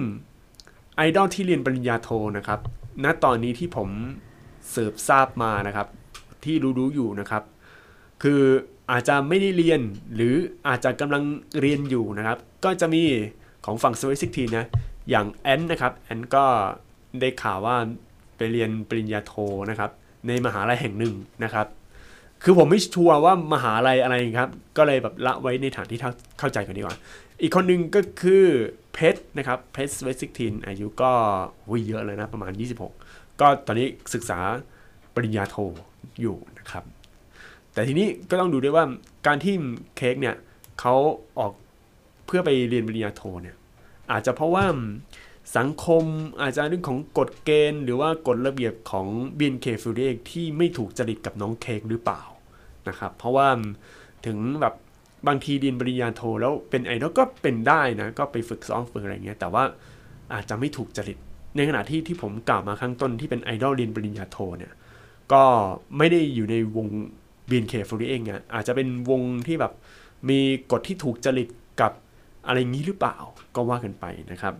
S3: ไอดอลที่เรียนปริญญาโทนะครับ ณ ตอนนี้ที่ผมสืบทราบมานะครับ ที่รู้ๆอยู่นะครับ คืออาจจะไม่ได้เรียนหรืออาจจะกำลังเรียนอยู่นะครับ ก็จะมีของฝั่งสวิสิกทีนะ อย่างแอนนะครับแอนก็ได้ข่าวว่าไปเรียนปริญญาโทนะครับ ในมหาลัยแห่งหนึ่งนะครับ คือผมไม่ชัวร์ว่ามหาลัยอะไรครับ ก็เลยแบบละไว้ในฐานที่เข้าใจกันดีกว่า อีกคนหนึ่งก็คือเพชร นะครับเพชรเวสิกทีนอายุก็วิเยอะเลยนะประมาณ 26 ก็ตอนนี้ศึกษาปริญญาโทอยู่นะครับ แต่ทีนี้ก็ต้องดูด้วยว่าการที่เค้กเนี่ยเขาออกเพื่อไปเรียนปริญญาโทเนี่ยอาจจะเพราะว่าสังคมอาจจะเรื่องของกฎเกณฑ์ หรือว่ากฎระเบียบของ BNK f u r i ที่ไม่ถูกจริตกับน้องเค้กหรือเปล่านะครับเพราะว่าถึงแบบ บางทีเรียนปริญญาโทแล้วเป็นไอดอลก็เป็นได้นะก็ไปฝึกซ้อมฝึกอะไรเงี้ยแต่ว่าอาจจะไม่ถูกจริต ในขณะที่ที่ผมกล่าวมาข้างต้นที่เป็นไอดอลเรียนปริญญาโทเนี่ยก็ไม่ได้อยู่ในวง BNK f u r i เองเนี่ยอาจจะเป็นวงที่แบบมีกฎที่ถูกจริตกับอะไรงี้หรือเปล่าก็ว่ากันไปนะครับ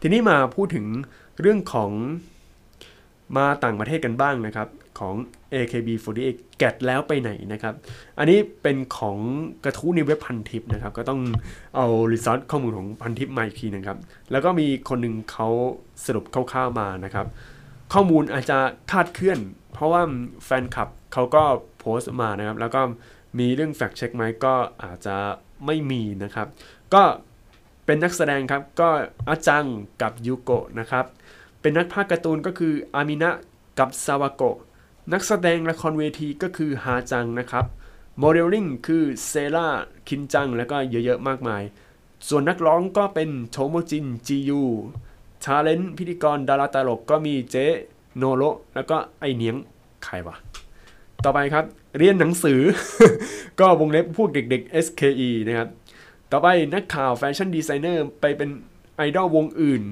S3: ทีนี้มาพูดถึงเรื่องของมาต่างประเทศกันบ้างนะครับ ของ AKB48 แกดแล้วไปไหนนะครับ อันนี้เป็นของกระทู้ในเว็บพันทิปนะครับ ก็ต้องเอารีซอสข้อมูลของพันทิปมาอีกทีนะครับ แล้วก็มีคนหนึ่งเขาสรุปคร่าวๆมานะครับ ข้อมูลอาจจะคาดเคลื่อน เพราะว่าแฟนคลับเขาก็โพสต์มานะครับ แล้วก็มีเรื่องแฟกเช็คไหมก็อาจจะไม่มีนะครับ ก็เป็นนักแสดงครับ ก็อาจังกับยูโกะนะครับ เป็นนักพากย์การ์ตูนก็คืออามินะกับซาวาโกะ นักแสดงละครเวทีก็คือฮาจังนะครับโมเดลลิ่งคือเซล่าคินจัง แล้วก็เยอะๆมากมาย ส่วนนักร้องก็เป็นโชโมจินจียูทาเลนพิธีกรดาราตลกก็มีเจโนโรแล้วก็ไอเนียงใครวะ ต่อไปครับ เรียนหนังสือ ก็วงเล็บพวกเด็กๆ SKE นะครับ ต่อไปนักข่าวแฟชั่นดีไซเนอร์ไปเป็นไอดอลวงอื่น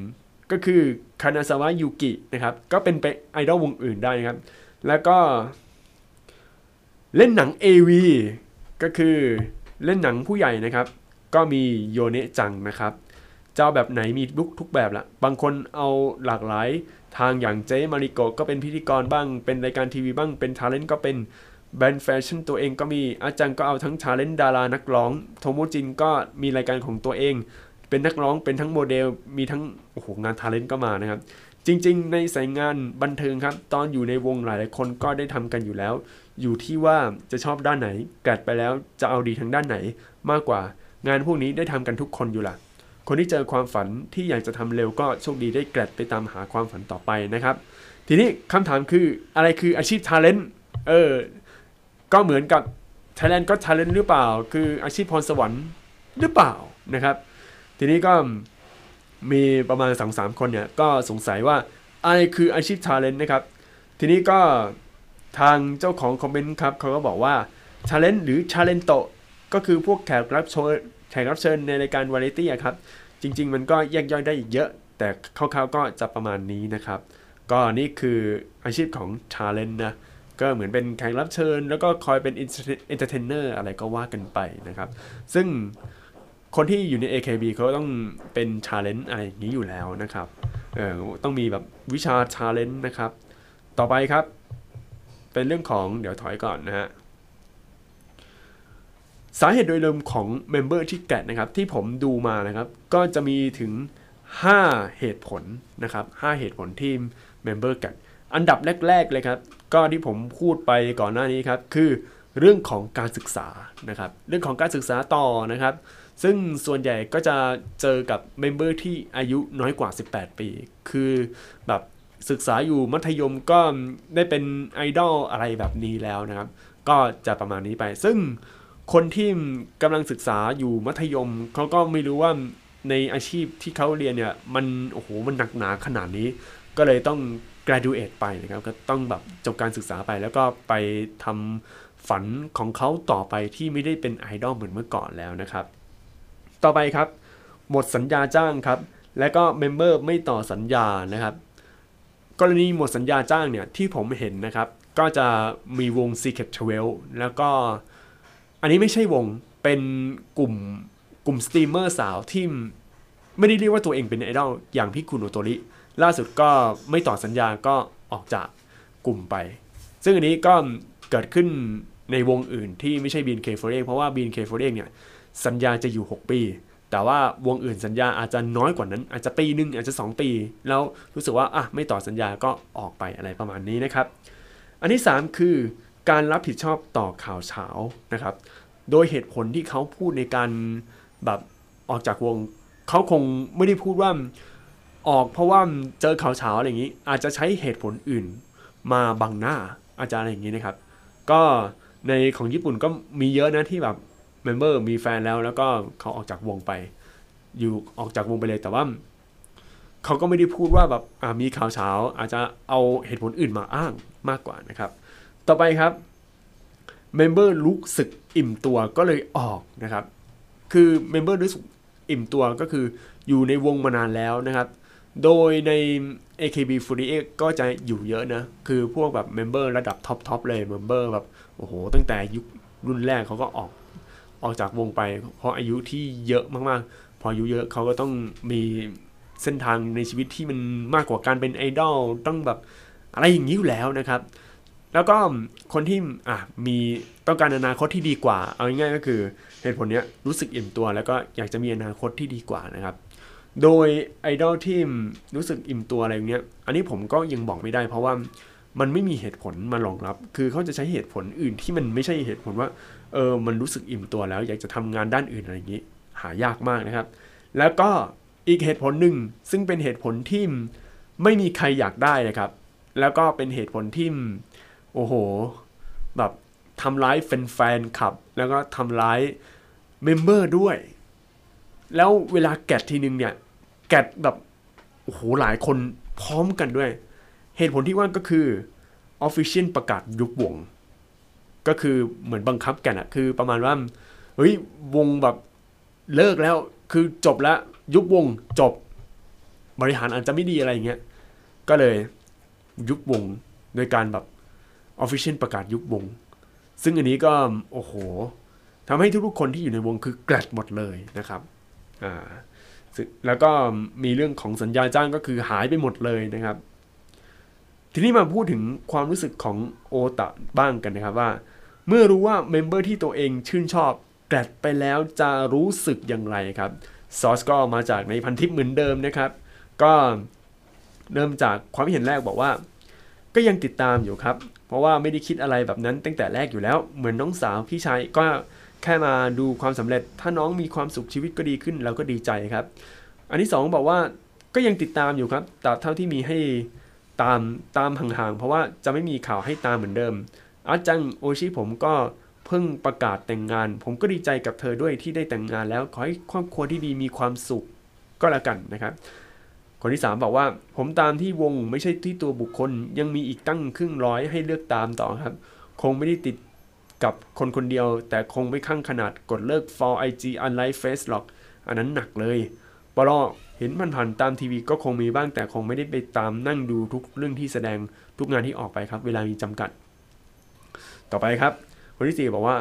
S3: ก็คือคานาซาวะยูกินะครับ ก็เป็นไปไอดอลวงอื่นได้นะครับ แล้วก็ เล่นหนัง AV ก็คือเล่นหนังผู้ใหญ่นะครับ ก็มีโยเนะจังนะครับ เจ้าแบบไหนมีทุกทุกแบบละบางคนเอาหลากหลายทางอย่างเจมาริโกก็เป็นพิธีกรบ้าง เป็นรายการทีวีบ้าง เป็น talent ก็เป็นแบรนด์แฟชั่นตัวเองก็มีอาจารย์ก็เอาทั้ง talent ดารานักร้อง โทโมจินก็มีรายการของตัวเอง เป็นนักร้องเป็นทั้งโมเดลมีทั้งโอ้โหงาน talent ก็มานะครับ จริง ๆ ในสายงานบันเทิงครับ ตอนอยู่ในวงหลายๆคนก็ได้ทำกันอยู่แล้ว อยู่ที่ว่าจะชอบด้านไหน grad ไปแล้วจะเอาดีทางด้านไหน มากกว่างานพวกนี้ได้ทำกันทุกคนอยู่ละคนที่เจอความฝันที่อยากจะทำเร็วก็โชคดีได้ grad ไปตามหาความฝันต่อไปนะครับ ทีนี้คำถามคืออะไรคืออาชีพ talent เออ ก็เหมือนกับ Thailand ก็ Talent หรือเปล่า คืออาชีพพรสวรรค์หรือเปล่านะครับ ทีนี้ก็ มีประมาณสองสามคนเนี่ยก็สงสัยว่าอะไรคืออาชีพ Talent นะครับ ทีนี้ก็ทางเจ้าของ comment ครับเขาก็บอกว่า Talent หรือ Talento ก็คือพวกแขกรับเชิญแขกรับเชิญในรายการวาไรตี้อะครับ จริง ๆ มันก็แยกย่อยได้อีกเยอะ แต่คร่าวๆก็จะประมาณนี้นะครับ ก็นี่คืออาชีพของ Talent นะก็เหมือนเป็นแขกรับเชิญ แล้วก็คอยเป็น entertainer อะไรก็ว่ากันไปนะครับ ซึ่ง คนที่อยู่ใน AKB เขาก็ต้องเป็น talent อะไรอย่างนี้อยู่แล้วนะครับเออต้องมีแบบวิชา talent นะครับ ต่อไปครับ เป็นเรื่องของเดี๋ยวถอยก่อนนะฮะสาเหตุโดยรวมของ member ที่ grad นะครับที่ผมดูมานะครับ ก็จะมีถึง 5 เหตุผลนะครับ 5 เหตุผลที่ member grad อันดับแรก ๆ เลยครับ ก็ที่ผมพูดไปก่อนหน้านี้ครับ คือเรื่องของการศึกษานะครับ เรื่องของการศึกษาต่อนะครับ ซึ่งส่วนใหญ่ก็จะเจอกับ member ที่อายุน้อยกว่า 18 ปี คือแบบศึกษาอยู่มัธยมก็ได้เป็นไอดอลอะไรแบบนี้แล้วนะครับ ก็จะประมาณนี้ไป ซึ่งคนที่กำลังศึกษาอยู่มัธยมเขาก็ไม่รู้ว่าในอาชีพที่เขาเรียนเนี่ย มันโอ้โหมันหนักหนาขนาดนี้ ก็เลยต้อง graduate ไปนะครับ ก็ต้องแบบจบการศึกษาไปแล้วก็ไปทำฝันของเขาต่อไปที่ไม่ได้เป็นไอดอลเหมือนเมื่อก่อนแล้วนะครับ ต่อไปครับ หมดสัญญาจ้างครับ และก็ member ไม่ต่อสัญญานะครับ กรณีหมดสัญญาจ้างเนี่ยที่ผมเห็นนะครับ ก็จะมีวง Secret 12 แล้วก็อันนี้ไม่ใช่วงเป็นกลุ่มกลุ่มสตรีมเมอร์สาวที่ไม่ได้เรียกว่าตัวเองเป็นไอดอลอย่างพี่คุณโอโตริล่าสุดก็ไม่ต่อสัญญาก็ออกจากกลุ่มไป ซึ่งอันนี้ก็เกิดขึ้นในวงอื่นที่ไม่ใช่ BNK48 เพราะว่า BNK48 เนี่ย สัญญาจะอยู่ 6 ปี แต่ว่าวงอื่นสัญญาอาจจะน้อยกว่านั้น อาจจะปีหนึ่งอาจจะ 2 ปี แล้วรู้สึกว่าอะไม่ต่อสัญญาก็ออกไปอะไรประมาณนี้นะครับ อันที่ 3 คือการรับผิดชอบต่อข่าวเช้านะครับ โดยเหตุผลที่เขาพูดในการแบบออกจากวงเขาคงไม่ได้พูดว่าออกเพราะว่าเจอข่าวเช้าอะไรอย่างนี้ อาจจะใช้เหตุผลอื่นมาบังหน้าอาจารย์อะไรอย่างนี้นะครับ ก็ในของญี่ปุ่นก็มีเยอะนะที่แบบ member มีแฟนแล้วแล้วก็เขาออกจากวงไป อยู่ออกจากวงไปเลยแต่ว่าเขาก็ไม่ได้พูดว่าแบบมีข่าวฉาวอาจจะเอาเหตุผลอื่นมาอ้างมากกว่านะครับ ต่อไปครับ member รู้สึกอิ่มตัวก็เลยออกนะครับ คือ member รู้สึกอิ่มตัวก็คืออยู่ในวงมานานแล้วนะครับ โดยใน AKB48 ก็จะอยู่เยอะนะ คือพวกแบบ member ระดับ top top เลย member แบบ โอ้โห ตั้งแต่ยุครุ่นแรกเขาก็ออก ออกจากวงไป เพราะอายุที่เยอะมากๆ พออายุเยอะเขาก็ต้องมีเส้นทางในชีวิตที่มันมากกว่าการเป็นไอดอลต้องแบบอะไรอย่างนี้อยู่แล้วนะครับ แล้วก็คนที่อะมีต้องการอนาคตที่ดีกว่า เอาง่ายๆก็คือเหตุผลเนี้ยรู้สึกอิ่มตัว แล้วก็อยากจะมีอนาคตที่ดีกว่านะครับ โดยไอดอลที่รู้สึกอิ่มตัวอะไรอย่างเงี้ย อันนี้ผมก็ยังบอกไม่ได้เพราะว่า มันไม่มีเหตุผลมารองรับ คือเขาจะใช้เหตุผลอื่นที่มันไม่ใช่เหตุผลว่า เออ มันรู้สึกอิ่มตัวแล้ว อยากจะทำงานด้านอื่นอะไรอย่างนี้ หายากมากนะครับ แล้วก็อีกเหตุผลหนึ่ง ซึ่งเป็นเหตุผลที่ไม่มีใครอยากได้นะครับ แล้วก็เป็นเหตุผลที่ โอ้โห แบบทำร้ายแฟนๆขับ แล้วก็ทำร้ายเมมเบอร์ด้วย แล้วเวลาแกะทีนึงเนี่ย แกะแบบ โอ้โห หลายคนพร้อมกันด้วย เหตุผลที่ว่าก็คือ Official ประกาศยุบวง ก็คือเหมือนบังคับแกะอะคือประมาณว่าเฮ้ยวงแบบเลิกแล้วคือจบแล้วยุบวงจบบริหารอาจจะไม่ดีอะไรอย่างเงี้ยก็เลยยุบวงโดยการแบบ Official ประกาศยุบวง ซึ่งอันนี้ก็โอ้โหทำให้ทุกๆคนที่อยู่ในวงคือแกลดหมดเลยนะครับอ่าแล้วก็มีเรื่องของสัญญาจ้างก็คือหายไปหมดเลยนะครับ ทีนี้มาพูดถึงความรู้สึกของโอตะบ้างกันนะครับว่า เมื่อรู้ว่าเมมเบอร์ที่ตัวเองชื่นชอบแกลดไปแล้วจะรู้สึกอย่างไรครับซอสก็มาจากในพันทิปเหมือนเดิมนะครับ ก็เริ่มจากความเห็นแรกบอกว่า ก็ยังติดตามอยู่ครับ เพราะว่าไม่ได้คิดอะไรแบบนั้นตั้งแต่แรกอยู่แล้ว เหมือนน้องสาวพี่ชายก็แค่มาดูความสำเร็จ ถ้าน้องมีความสุขชีวิตก็ดีขึ้นเราก็ดีใจครับ อันที่สองบอกว่าก็ยังติดตามอยู่ครับแต่เท่าที่มีให้ ตามตามห่างๆ เพราะว่าจะไม่มีข่าวให้ตามเหมือนเดิม อาจังโอชิผมก็เพิ่งประกาศแต่งงาน ผมก็ดีใจกับเธอด้วยที่ได้แต่งงานแล้ว ขอให้ครอบครัวที่ดีมีความสุขก็แล้วกันนะครับ คนที่ 3 บอกว่า ผมตามที่วงไม่ใช่ที่ตัวบุคคล ยังมีอีกตั้งครึ่งร้อยให้เลือกตามต่อครับ คงไม่ได้ติดกับคนคนเดียว แต่คงไม่ข้างขนาดกดเลิก for IG unlike face หรอก อันนั้นหนักเลยปลอ เห็นผ่านๆตามทีวีก็คงมีบ้างแต่คงไม่ได้ไปตามนั่งดูทุกเรื่องที่แสดงทุกงานที่ออกไปครับ เวลามีจำกัด ต่อไปครับ คนที่ 4 บอกว่า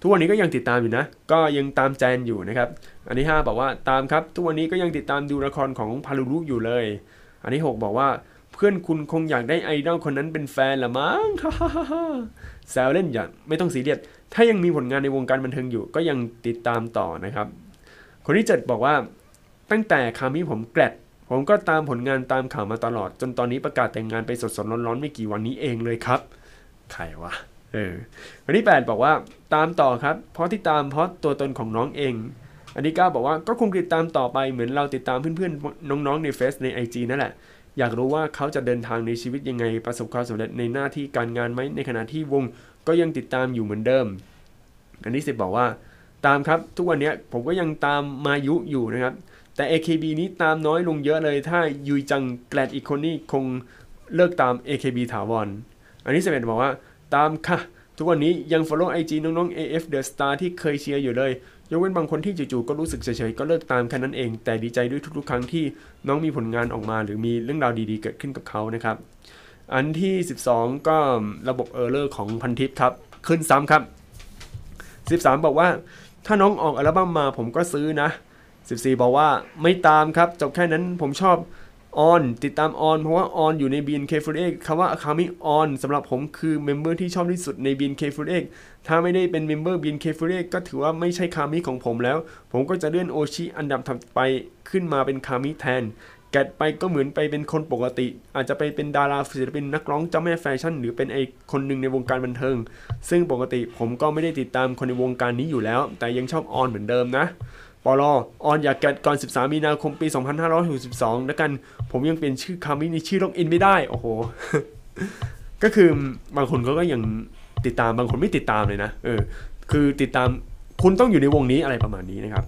S3: ทุกวันนี้ก็ยังติดตามอยู่นะ ก็ยังตามแจนอยู่นะครับ อันที่5บอกว่าตามครับ ทุกวันนี้ก็ยังติดตามดูละครของพารุรุอยู่เลย อันที่ 6 บอกว่าเพื่อนคุณคงอยากได้ไอดอลคนนั้นเป็นแฟนละมั้งแซวเล่นอย่าไม่ต้องซีเรียสถ้ายังมีผลงานในวงการบันเทิงอยู่ ก็ยังติดตามต่อนะครับ คนที่ 7 บอกว่า ตั้งแต่คามิผมแกลดผมก็ตามผลงานตามข่าวมาตลอด จนตอนนี้ประกาศแต่งงานไปสดๆร้อนๆไม่กี่วันนี้เองเลยครับ ใครวะเออวันที่ 8 บอกว่าตามต่อครับ เพราะที่ตามเพราะตัวตนของน้องเอง อันที่9บอกว่าก็คงติดตามต่อไปเหมือนเราติดตามเพื่อนๆน้องๆในเฟซใน IG นั่นแหละ อยากรู้ว่าเขาจะเดินทางในชีวิตยังไงประสบความสำเร็จในหน้าที่การงานไหมในขณะที่วงก็ยังติดตามอยู่เหมือนเดิม อันที่10บอกว่าตามครับทุกวันนี้ผมก็ยังตามมายุอยู่นะครับ แต่ AKB นี้ตามน้อยลงเยอะเลยถ้ายุยจังแกลดอีกคนนี่คงเลิกตาม AKB ถาวร อันที่11บอกว่าตามค่ะ ทุกวันนี้ยัง follow IG น้องๆ AF The Star ที่เคยเชียร์อยู่เลย ยกเว้นบางคนที่จู่ๆก็รู้สึกเฉยๆ ก็เลิกตามแค่นั้นเอง แต่ดีใจด้วยทุกๆ ครั้งที่น้องมีผลงานออกมา หรือมีเรื่องราวดีๆ เกิดขึ้นกับเขานะครับ อันที่ 12 ก็ระบบ error ของพันทิปครับ ขึ้นซ้ำครับ 13 บอกว่าถ้าน้องออกอัลบั้มมาผมก็ซื้อนะ 14 บอกว่าไม่ตามครับ จบแค่นั้นผมชอบออนติดตามออนเพราะว่าออนอยู่ใน BNK48 คำว่า Akami on สำหรับผมคือเมมเบอร์ที่ชอบที่สุดใน BNK48 ถ้าไม่ได้เป็น member BNK48 ก็ถือว่าไม่ใช่คามิของผมแล้ว ผมก็จะเลื่อนโอชิอันดับถัดไปขึ้นมาเป็นคามิแทน grad ไปก็เหมือนไปเป็นคนปกติ อาจจะไปเป็นดาราศิลปินนักร้องเจ้าแม่แฟชั่น หรือเป็นไอคนหนึ่งในวงการบันเทิง ซึ่งปกติผมก็ไม่ได้ติดตามคนในวงการนี้อยู่แล้ว แต่ยังชอบออนเหมือนเดิมนะ ปลอออนอยากแกดก่อน 13 มีนาคมปี 2562แล้วกัน ผมยังเปลี่ยนชื่อคามิในชื่อล็อกอินไม่ได้ โอ้โห ก็คือบางคนเขาก็ยังติดตามบางคนไม่ติดตามเลยนะ เออ คือติดตามคุณต้องอยู่ในวงนี้อะไรประมาณนี้นะครับ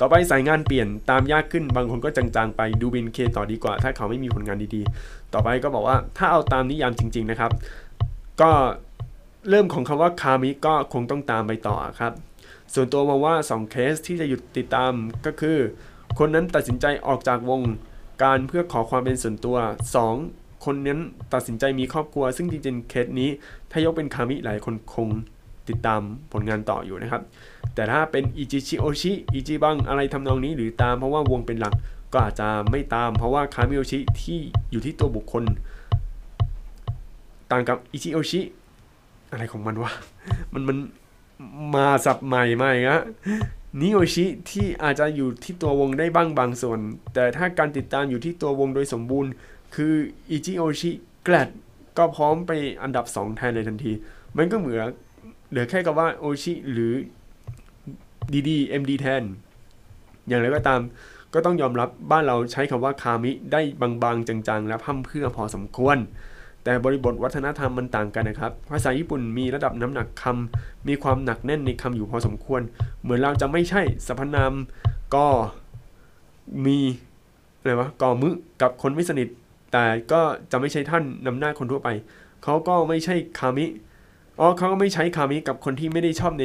S3: ต่อไปสายงานเปลี่ยนตามยากขึ้น บางคนก็จางๆไปดูบินเคต่อดีกว่า ถ้าเขาไม่มีผลงานดีๆ ต่อไปก็บอกว่าถ้าเอาตามนิยามจริง ๆนะครับ ก็เริ่มของคำว่าคามิก็คงต้องตามไปต่อครับ ส่วนตัวมองว่า 2 เคสที่จะหยุดติดตามก็คือ คนนั้นตัดสินใจออกจากวงการเพื่อขอความเป็นส่วนตัว 2. คนนั้นตัดสินใจมีครอบครัว ซึ่งจริงๆเคสนี้ ถ้ายกเป็นคามิหลายคนคงติดตามผลงานต่ออยู่นะครับ แต่ถ้าเป็นอิจิชิโอชิอิจิบังอะไรทำนองนี้หรือตามเพราะว่าวงเป็นหลักก็อาจจะไม่ตาม เพราะว่าคามิโอชิที่อยู่ที่ตัวบุคคล ต่างกับอิจิโอชิอะไรของมันวะมันมัน มาสับใหม่มาอีกฮะนิโอชิที่อาจจะอยู่ที่ตัววงได้บ้างบางส่วน แต่ถ้าการติดตามอยู่ที่ตัววงโดยสมบูรณ์ คืออิจิโอชิแกลดก็พร้อมไปอันดับ 2 แทนเลยทันที มันก็เหมือนเหลือแค่กับว่าโอชิหรือดีดีเอ็มดีแทน อย่างไรก็ตามก็ต้องยอมรับบ้านเราใช้คำว่าคามิได้บางๆ จังๆ และพร่ำเพรื่อพอสมควร แต่บริบทวัฒนธรรมมันต่างกันนะครับ ภาษาญี่ปุ่นมีระดับน้ำหนักคำ มีความหนักแน่นในคำอยู่พอสมควร เหมือนเราจะไม่ใช่สรรพนามก็มีอะไรวะกอมึกับคนไม่สนิท แต่ก็จะไม่ใช่ท่านนำหน้าคนทั่วไป เขาก็ไม่ใช่คามิ อ๋อเขาก็ไม่ใช้คามิกับคนที่ไม่ได้ชอบใน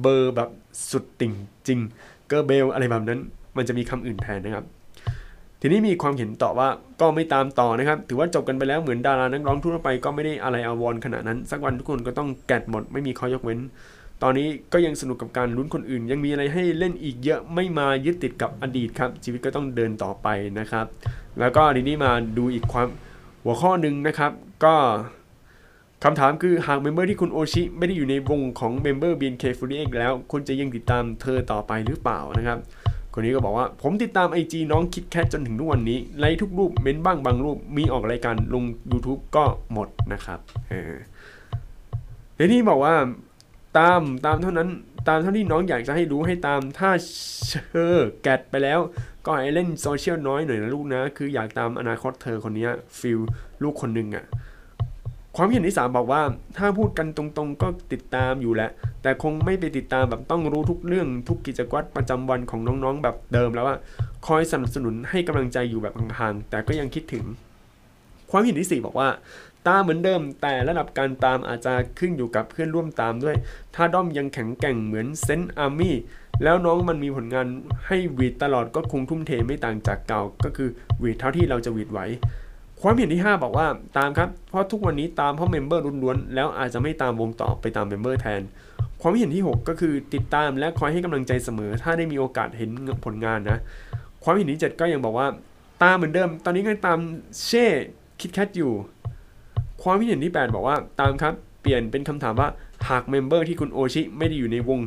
S3: เบอร์แบบสุดติ่งจริง เกอร์เบลอะไรแบบนั้น มันจะมีคำอื่นแทนนะครับ ทีนี้มีความเห็นต่อว่าก็ไม่ตามต่อนะครับ ถือว่าจบกันไปแล้วเหมือนดารานักร้องทั่วไปก็ไม่ได้อะไรอาวรขนาดนั้น สักวันทุกคนก็ต้องแกะหมดไม่มีข้อยกเว้น ตอนนี้ก็ยังสนุกกับการลุ้นคนอื่น ยังมีอะไรให้เล่นอีกเยอะไม่มายึดติดกับอดีตครับ ชีวิตก็ต้องเดินต่อไปนะครับ แล้วก็ทีนี้มาดูอีกความหัวข้อหนึ่งนะครับ ก็คำถามคือหาก member ที่คุณโอชิไม่ได้อยู่ในวงของเมมเบอร์ BNK48 แล้วคุณจะยังติดตามเธอต่อไปหรือเปล่านะครับ คนนี้ก็บอกว่าผมติดตาม IG น้องคิดแคทจนถึงทุกวันนี้ไลค์ทุกรูปเม้นบ้างบางรูปมีออกรายการลง YouTube ก็หมดนะครับเออทีนี้บอกว่าตามตามเท่านั้นตามเท่าที่น้องอยากจะให้รู้ให้ตามถ้าเธอ grad ไปแล้ว ก็ให้เล่นโซเชียลน้อยหน่อยนะลูกนะ คืออยากตามอนาคตเธอคนนี้feel ลูกคนหนึ่งอะ่ะ ความเห็นที่สามบอกว่าถ้าพูดกันตรงๆ ก็ติดตามอยู่แหละ แต่คงไม่ไปติดตามแบบต้องรู้ทุกเรื่องทุกกิจวัตรประจำวันของน้องๆ แบบเดิมแล้วว่าคอยสนับสนุนให้กำลังใจอยู่แบบห่างๆแต่ก็ยังคิดถึง ความเห็นที่สี่บอกว่า ตามเหมือนเดิม แต่ระดับการตามอาจจะขึ้นอยู่กับเพื่อนร่วมตามด้วย ถ้าด้อมยังแข็งแกร่งเหมือนเซนต์ Army แล้วน้องมันมีผลงานให้หวีดตลอดก็คงทุ่มเทไม่ต่างจากเก่าก็คือหวีดเท่าที่เราจะหวีดไหว ความเห็นที่ 5 บอกว่าตามครับ เพราะทุกวันนี้ตามเพราะ member ล้วนๆแล้วอาจจะไม่ตามวงต่อไปตาม member แทน ความเห็นที่ 6 ก็คือติดตามและคอยให้กำลังใจเสมอ ถ้าได้มีโอกาสเห็นผลงานนะ ความเห็นที่ 7 ก็ยังบอกว่าตามเหมือนเดิม ตอนนี้ก็ตามเช่คิดแคทอยู่ ความเห็นที่ 8 บอกว่าตามครับเปลี่ยนเป็นคำถามว่าหาก member ที่คุณโอชิไม่ได้อยู่ในวง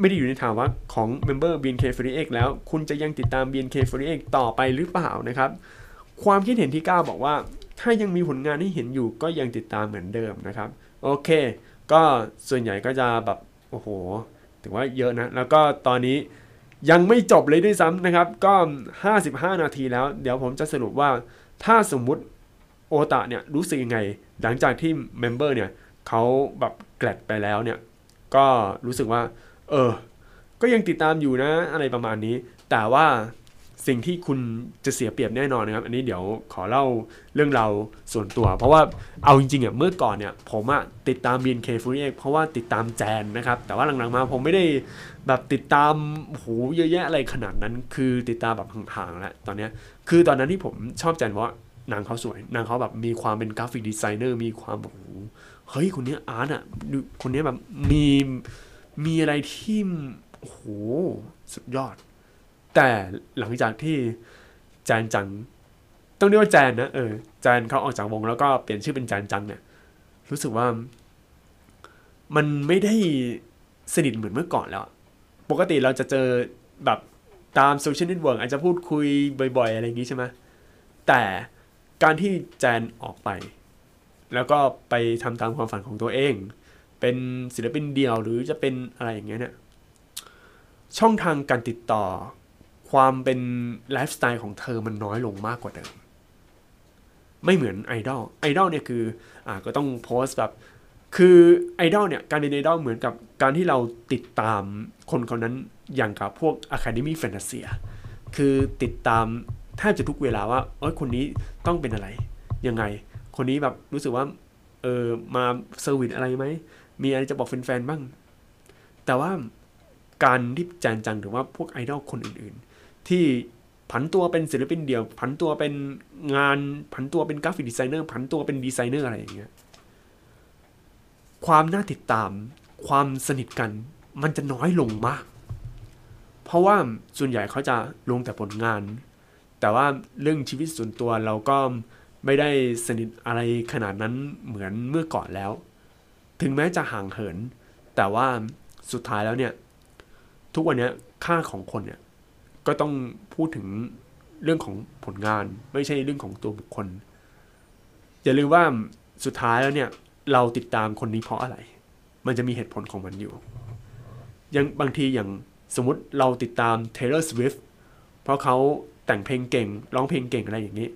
S3: ไม่ได้อยู่ในถามว่าของ member BNK48 แล้ว คุณจะยังติดตาม BNK48 ต่อไปหรือเปล่านะครับ ความคิดเห็นที่ 9 บอกว่า ถ้ายังมีผลงานให้เห็นอยู่ก็ยังติดตามเหมือนเดิมนะครับ โอเค ก็ส่วนใหญ่ก็จะแบบ โอ้โห ถือว่าเยอะนะ แล้วก็ตอนนี้ยังไม่จบเลยด้วยซ้ำนะครับ ก็ 55 นาทีแล้ว เดี๋ยวผมจะสรุปว่าถ้าสมมุติโอตะเนี่ยรู้สึกยังไง หลังจากที่ member เนี่ยเขาแบบแกลดไปแล้วเนี่ย ก็รู้สึกว่า เออ ก็ยังติดตามอยู่นะอะไรประมาณนี้ แต่ว่า สิ่งที่คุณจะเสียเปรียบแน่นอนนะครับ อันนี้เดี๋ยวขอเล่าเรื่องเราส่วนตัว เพราะว่าเอาจริงๆอะเมื่อก่อนเนี่ยผมอะติดตาม BNK48 เพราะว่าติดตามแจนนะครับ แต่ว่าหลังๆมาผมไม่ได้แบบติดตามโหเยอะแยะอะไรขนาดนั้น คือติดตามแบบห่างๆแล้วตอนเนี้ยคือตอนนั้นที่ผมชอบแจนเพราะนางเขาสวย นางเขาแบบมีความเป็น graphic designer มีความแบบโหเฮ้ยคนนี้ art อะดูคนนี้แบบมีมีอะไรที่โหสุดยอด แต่หลังจากที่แจนจัง ต้องเรียกว่าแจนนะเออแจนเขาออกจากวงแล้วก็เปลี่ยนชื่อเป็นแจนจังเนี่ย รู้สึกว่า มันไม่ได้สนิทเหมือนเมื่อก่อนแล้ว ปกติเราจะเจอแบบตาม social network อาจจะพูดคุยบ่อย ๆ อะไรอย่างนี้ใช่ไหมแต่การที่แจนออกไป แล้วก็ไปทำตามความฝันของตัวเอง เป็นศิลปินเดียวหรือจะเป็นอะไรอย่างเงี้ยเนี่ยช่องทางการติดต่อ ความเป็นไลฟ์สไตล์ของเธอมันน้อยลงมากกว่าเดิม ไม่เหมือนไอดอลไอดอลเนี่ยคืออ่าก็ต้องโพสต์แบบคือไอดอลเนี่ยการเป็นไอดอลเหมือนกับการที่เราติดตามคนคนนั้นอย่างกับพวก Academy Fantasia คือติดตามแทบจะทุกเวลาว่าเอ้ยคนนี้ต้องเป็นอะไร ยังไง คนนี้แบบรู้สึกว่าเออมา service อะไรไหม มีอะไรจะบอกแฟนๆบ้าง แต่ว่าการที่แจนจังหรือว่าพวกไอดอลคนอื่นๆ ที่ผันตัวเป็นศิลปินเดี่ยว ผันตัวเป็นงานผันตัวเป็น graphic designer ผันตัวเป็นดีไซเนอร์อะไรอย่างเงี้ยความน่าติดตาม ความสนิทกัน มันจะน้อยลงมาก เพราะว่าส่วนใหญ่เขาจะลงแต่ผลงาน แต่ว่าเรื่องชีวิตส่วนตัวเราก็ไม่ได้สนิทอะไรขนาดนั้นเหมือนเมื่อก่อนแล้ว ถึงแม้จะห่างเหิน แต่ว่าสุดท้ายแล้วเนี่ย ทุกวันนี้ค่าของคนเนี่ย ก็ต้องพูดถึงเรื่องของผลงานไม่ใช่เรื่องของตัวบุคคล อย่าลืมว่าสุดท้ายแล้วเนี่ย เราติดตามคนนี้เพราะอะไร มันจะมีเหตุผลของมันอยู่ ยังบางทีอย่างสมมติเราติดตาม Taylor Swift เพราะเขาแต่งเพลงเก่ง ร้องเพลงเก่งอะไรอย่างนี้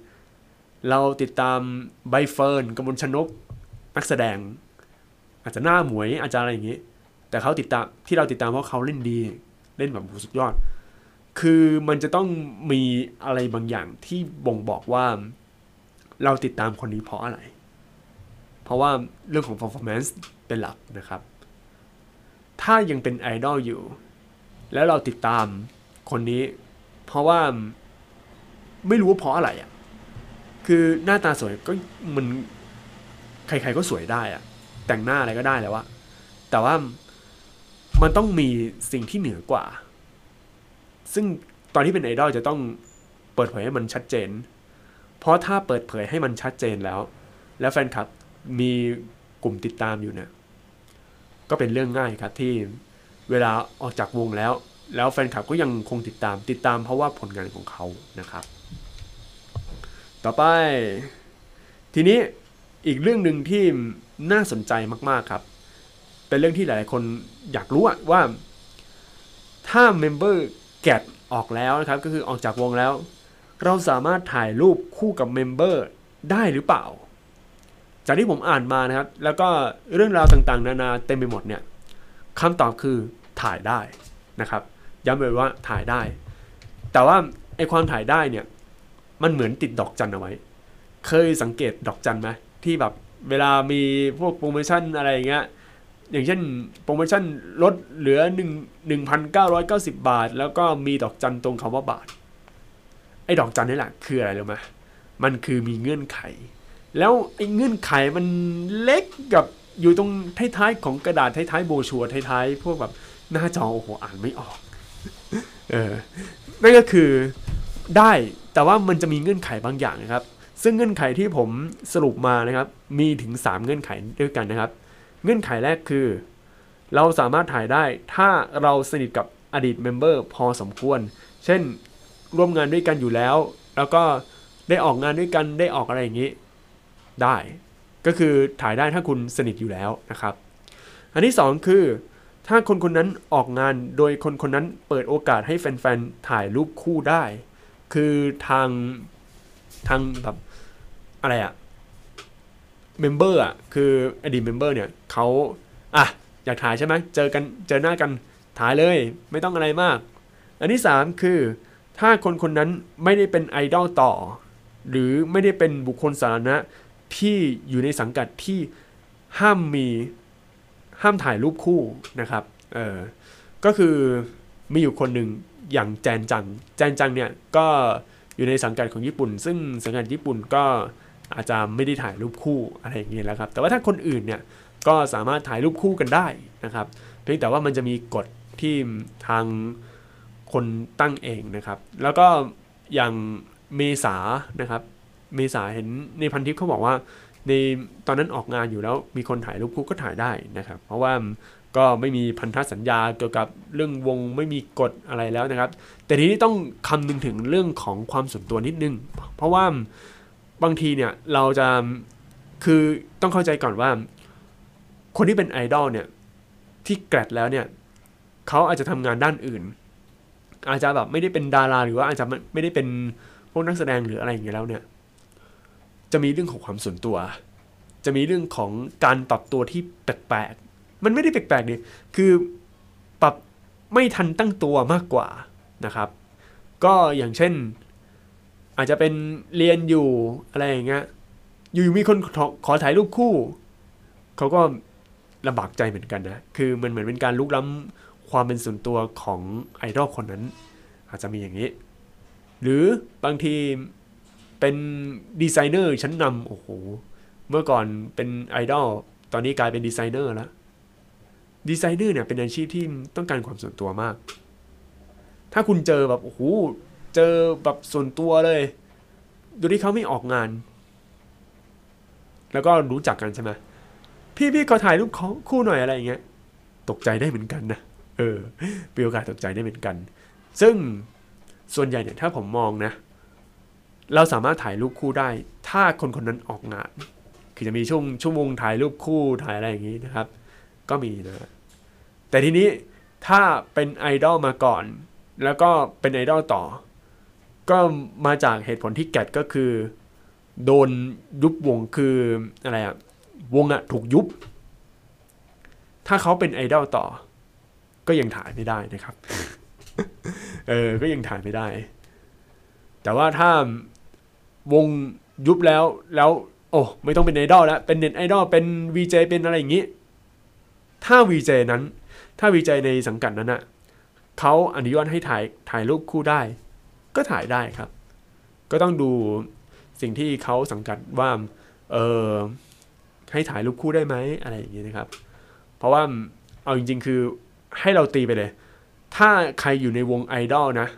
S3: เราติดตามใบเฟิร์นกมลชนก นักแสดง อาจจะหน้าหมวยอาจจะอะไรอย่างนี้ แต่เขาติดตามที่เราติดตามเพราะเขาเล่นดี เล่นแบบสุดยอด คือมันจะต้องมีอะไรบางอย่างที่บ่งบอกว่าเราติดตามคนนี้เพราะอะไร เพราะว่าเรื่องของ performance เป็นหลักนะครับ ถ้ายังเป็นไอดอลอยู่ แล้วเราติดตามคนนี้ เพราะว่าไม่รู้ว่าเพราะอะไรอะ่ะ คือหน้าตาสวยก็มันใครๆก็สวยได้อะแต่งหน้าอะไรก็ได้แล้วอะแต่ว่ามันต้องมีสิ่งที่เหนือกว่า ซึ่งตอนที่เป็นไอดอลจะต้องเปิดเผยให้มันชัดเจน เพราะถ้าเปิดเผยให้มันชัดเจนแล้ว แล้วแฟนคลับมีกลุ่มติดตามอยู่เนี่ยก็เป็นเรื่องง่ายครับที่เวลาออกจากวงแล้ว แล้วแฟนคลับก็ยังคงติดตามติดตามเพราะว่าผลงานของเขานะครับ ต่อไป ทีนี้อีกเรื่องหนึ่งที่น่าสนใจมากๆครับ เป็นเรื่องที่หลายๆคนอยากรู้ว่าถ้า member grad ออกแล้วนะครับ ก็คือออกจากวงแล้ว เราสามารถถ่ายรูปคู่กับ member ได้หรือเปล่า จากที่ผมอ่านมานะครับ แล้วก็เรื่องราวต่างๆ นานาเต็มไปหมดเนี่ยคำตอบคือถ่ายได้นะครับ ย้ำเลยว่าถ่ายได้ แต่ว่าไอความถ่ายได้เนี่ยมันเหมือนติดดอกจันเอาไว้ เคยสังเกตดอกจันไหมที่แบบเวลามีพวกโปรโมชั่นอะไรอย่างเงี้ย อย่างเช่นโปรโมชั่นลดเหลือ 1 1,990 บาท แล้วก็มีดอกจันตรงคำว่าบาท ไอ้ดอกจันนี่แหละคืออะไรรู้ไหมมันคือมีเงื่อนไข แล้วไอ้เงื่อนไขมันเล็กกับอยู่ตรงท้ายๆของกระดาษท้ายๆโบชัวท้ายๆพวกแบบหน้าจอโอ้โหอ่านไม่ออกเออนั่นก็คือได้แต่ว่ามันจะมีเงื่อนไขบางอย่างนะครับ ซึ่งเงื่อนไขที่ผมสรุปมานะครับ มีถึง 3 เงื่อนไขด้วยกันนะครับ เงื่อนไขแรกคือ เราสามารถถ่ายได้ถ้าเราสนิทกับอดีต member พอสมควร เช่นร่วมงานด้วยกันอยู่แล้ว แล้วก็ได้ออกงานด้วยกันได้ออกอะไรอย่างนี้ ได้ ก็คือถ่ายได้ถ้าคุณสนิทอยู่แล้วนะครับ อันที่ 2 คือ ถ้าคนคนนั้นออกงานโดยคนคนนั้นเปิดโอกาสให้แฟนๆถ่ายรูปคู่ได้ คือทางทางแบบอะไรอะ member อะคืออดีต member เนี่ยเขาอะอยากถ่ายใช่ไหมเจอกันเจอหน้ากันถ่ายเลยไม่ต้องอะไรมาก อันที่ 3 คือ ถ้าคนคนนั้นไม่ได้เป็นไอดอลต่อ หรือไม่ได้เป็นบุคคลสาธารณะที่อยู่ในสังกัดที่ห้ามมีห้ามถ่ายรูปคู่นะครับเออก็คือมีอยู่คนหนึ่งอย่างแจนจัง แจนจังเนี่ยก็อยู่ในสังกัดของญี่ปุ่น ซึ่งสังกัดญี่ปุ่นก็ อาจจะไม่ได้ถ่ายรูปคู่อะไรอย่างเงี้ยแล้วครับ แต่ว่าถ้าคนอื่นเนี่ยก็สามารถถ่ายรูปคู่กันได้นะครับ เพียงแต่ว่ามันจะมีกฎที่ทางคนตั้งเองนะครับ แล้วก็อย่างเมษานะครับ เมษาเห็นในพันทิปเขาบอกว่า ในตอนนั้นออกงานอยู่แล้วมีคนถ่ายรูปคู่ก็ถ่ายได้นะครับ เพราะว่าก็ไม่มีพันธสัญญาเกี่ยวกับเรื่องวงไม่มีกฎอะไรแล้วนะครับ แต่ทีนี้ต้องคำนึงถึงเรื่องของความส่วนตัวนิดนึง เพราะว่า บางทีเนี่ยเราจะคือต้องเข้าใจก่อนว่า คนที่เป็นไอดอลเนี่ยที่แกรดแล้วเนี่ยเขาอาจจะทำงานด้านอื่น อาจจะแบบไม่ได้เป็นดาราหรือว่าอาจจะไม่ได้เป็นพวกนักแสดงหรืออะไรอย่างเงี้ยแล้วเนี่ย จะมีเรื่องของความส่วนตัว จะมีเรื่องของการปรับตัวที่แปลกๆมันไม่ได้แปลกๆดิคือปรับไม่ทันตั้งตัวมากกว่านะครับ ก็อย่างเช่น อาจจะเป็นเรียนอยู่อะไรอย่างเงี้ยอยู่ๆมีคนขอขอถ่ายรูปคู่ เขาก็ลำบากใจเหมือนกันนะ คือมันเหมือนเป็นการลุกล้ำความเป็นส่วนตัวของไอดอลคนนั้น อาจจะมีอย่างนี้ หรือบางทีเป็นดีไซเนอร์ชั้นนำโอ้โห เมื่อก่อนเป็นไอดอล ตอนนี้กลายเป็นดีไซเนอร์แล้ว ดีไซเนอร์เนี่ยเป็นอาชีพที่ต้องการความส่วนตัวมาก ถ้าคุณเจอแบบโอ้โห เจอแบบส่วนตัวเลย โดยที่เขาไม่ออกงาน แล้วก็รู้จักกันใช่ไหมพี่พี่ขอถ่ายรูปคู่หน่อยอะไรอย่างเงี้ย ตกใจได้เหมือนกันนะเออมีโอกาสตกใจได้เหมือนกัน ซึ่งส่วนใหญ่เนี่ยถ้าผมมองนะ เราสามารถถ่ายรูปคู่ได้ ถ้าคนคนนั้นออกงาน คือจะมีช่วงชั่วโมงถ่ายรูปคู่ถ่ายอะไรอย่างนี้นะครับ ก็มีนะ แต่ทีนี้ถ้าเป็นไอดอลมาก่อน แล้วก็เป็นไอดอลต่อ ก็มาจากเหตุผลที่แกดก็คือ โดนยุบวงคืออะไรอะวงอะถูกยุบ ถ้าเขาเป็นไอดอลต่อ ก็ยังถ่ายไม่ได้นะครับ เออ ก็ยังถ่ายไม่ได้ แต่ว่าถ้าวงยุบแล้วแล้ว โอ้ไม่ต้องเป็นไอดอลแล้ว เป็นเน็ตไอดอลเป็น VJ เป็นอะไรอย่างนี้ ถ้า VJ นั้น ถ้า VJ ในสังกัดนั้นอะเขาอนุญาตให้ถ่ายถ่ายรูปคู่ได้ ก็ถ่ายได้ครับ ก็ต้องดูสิ่งที่เขาสังกัดว่าเออให้ถ่ายรูปคู่ได้ไหมอะไรอย่างนี้นะครับ เพราะว่าเอาจริง ๆ คือให้เราตีไปเลย ถ้าใครอยู่ในวงไอดอลนะ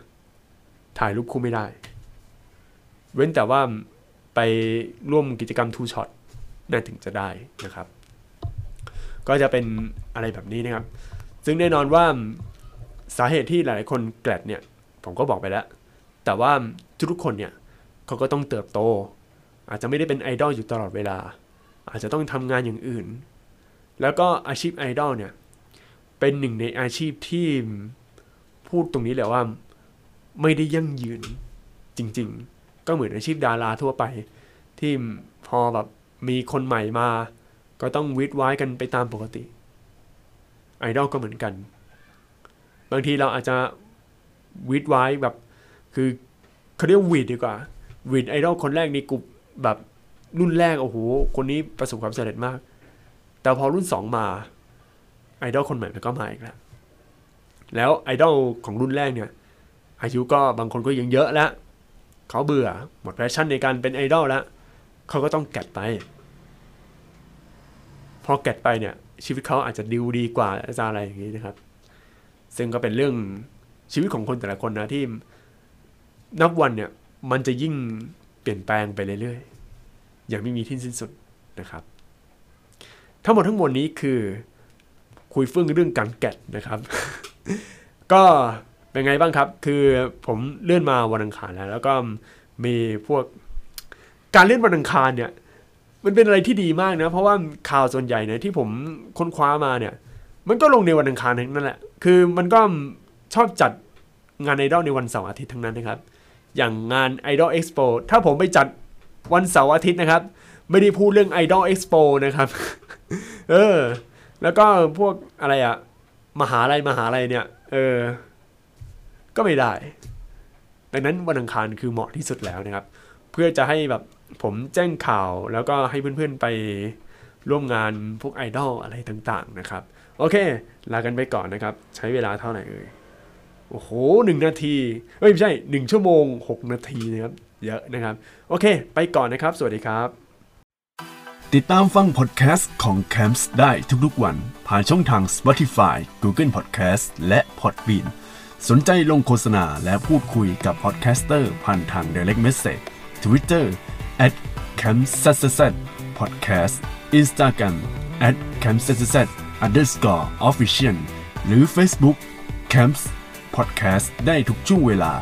S3: ถ่ายรูปคู่ไม่ได้ เว้นแต่ว่าไปร่วมกิจกรรม two-shot นั่นถึงจะได้นะครับ ก็จะเป็นอะไรแบบนี้นะครับ ซึ่งแน่นอนว่าสาเหตุที่หลายคน grad เนี่ย ผมก็บอกไปแล้ว แต่ว่าทุกคนเนี่ยเขาก็ต้องเติบโต อาจจะไม่ได้เป็นไอดอลอยู่ตลอดเวลา อาจจะต้องทำงานอย่างอื่น แล้วก็อาชีพไอดอลเนี่ยเป็นหนึ่งในอาชีพที่พูดตรงนี้เลยว่า ไม่ได้ยั่งยืนจริง ๆ ก็เหมือนอาชีพดาราทั่วไป ที่พอแบบมีคนใหม่มา ก็ต้องวิดไว้กันไปตามปกติ ไอดอลก็เหมือนกัน บางทีเราอาจจะวิดไว้แบบ คือเขาเรียกวีดดีกว่าวีดไอดอลคนแรกในกลุ่มแบบรุ่นแรกโอ้โหคนนี้ประสบความสำเร็จมาก แต่พอรุ่นสองมาไอดอลคนใหม่มันก็มาอีกแล้วแล้วไอดอลของรุ่นแรกเนี่ยอายุก็บางคนก็ยังเยอะแล้วเขาเบื่อหมด passion ในการเป็นไอดอลแล้วเขาก็ต้องแกะไป พอแกะไปเนี่ย ชีวิตเขาอาจจะดูดีกว่าจะอะไรอย่างนี้นะครับ ซึ่งก็เป็นเรื่องชีวิตของคนแต่ละคนนะที่ นับวันเนี่ยมันจะยิ่งเปลี่ยนแปลงไปเรื่อยๆ อย่างไม่มีที่สิ้นสุดนะครับ ทั้งหมดทั้งมวลนี้คือคุยเฟื่องเรื่องการแกะนะครับ ก็เป็นไงบ้างครับ คือผมเลื่อนมาวันอังคารแล้ว แล้วก็มีพวกการเลื่อนวันอังคารเนี่ย มันเป็นอะไรที่ดีมากนะ เพราะว่าข่าวส่วนใหญ่เนี่ยที่ผมค้นคว้ามาเนี่ย มันก็ลงในวันอังคารทั้งนั้นแหละ คือมันก็ชอบจัดงานไอดอลในวันเสาร์อาทิตย์ทั้งนั้นนะครับ อย่างงาน Idol Expo ถ้าผมไปจัดวันเสาร์อาทิตย์นะครับ ไม่ได้พูดเรื่อง Idol Expo นะครับ เออ แล้วก็พวกอะไรอะมหาลัยมหาลัยเนี่ย เออ ก็ไม่ได้ ดังนั้นวันอังคารคือเหมาะที่สุดแล้วนะครับ เพื่อจะให้แบบผมแจ้งข่าวแล้วก็ให้เพื่อนๆไปร่วมงานพวกไอดอลอะไรต่างๆนะครับ โอเค ลากันไปก่อนนะครับ ใช้เวลาเท่าไหร่เอ่ย โอ้โหหนึ่งนาทีเอ้ยไม่ใช่หนึ่งชั่วโมงหกนาทีนะครับเยอะนะครับ โอเค ไปก่อนนะครับ สวัสดีครับ
S1: ติดตามฟังพอดแคสต์ของ Camps ได้ทุกๆวัน ผ่านช่องทาง Spotify, Google Podcast และ Podbean สนใจลงโฆษณาและพูดคุยกับ podcaster ผ่านทาง Direct Message Twitter at Camps s Podcast Instagram at c a m p s s underscore official หรือ Facebook Camps Podcast ได้ทุกช่วงเวลา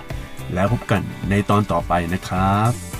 S1: แล้วพบกันในตอนต่อไปนะครับ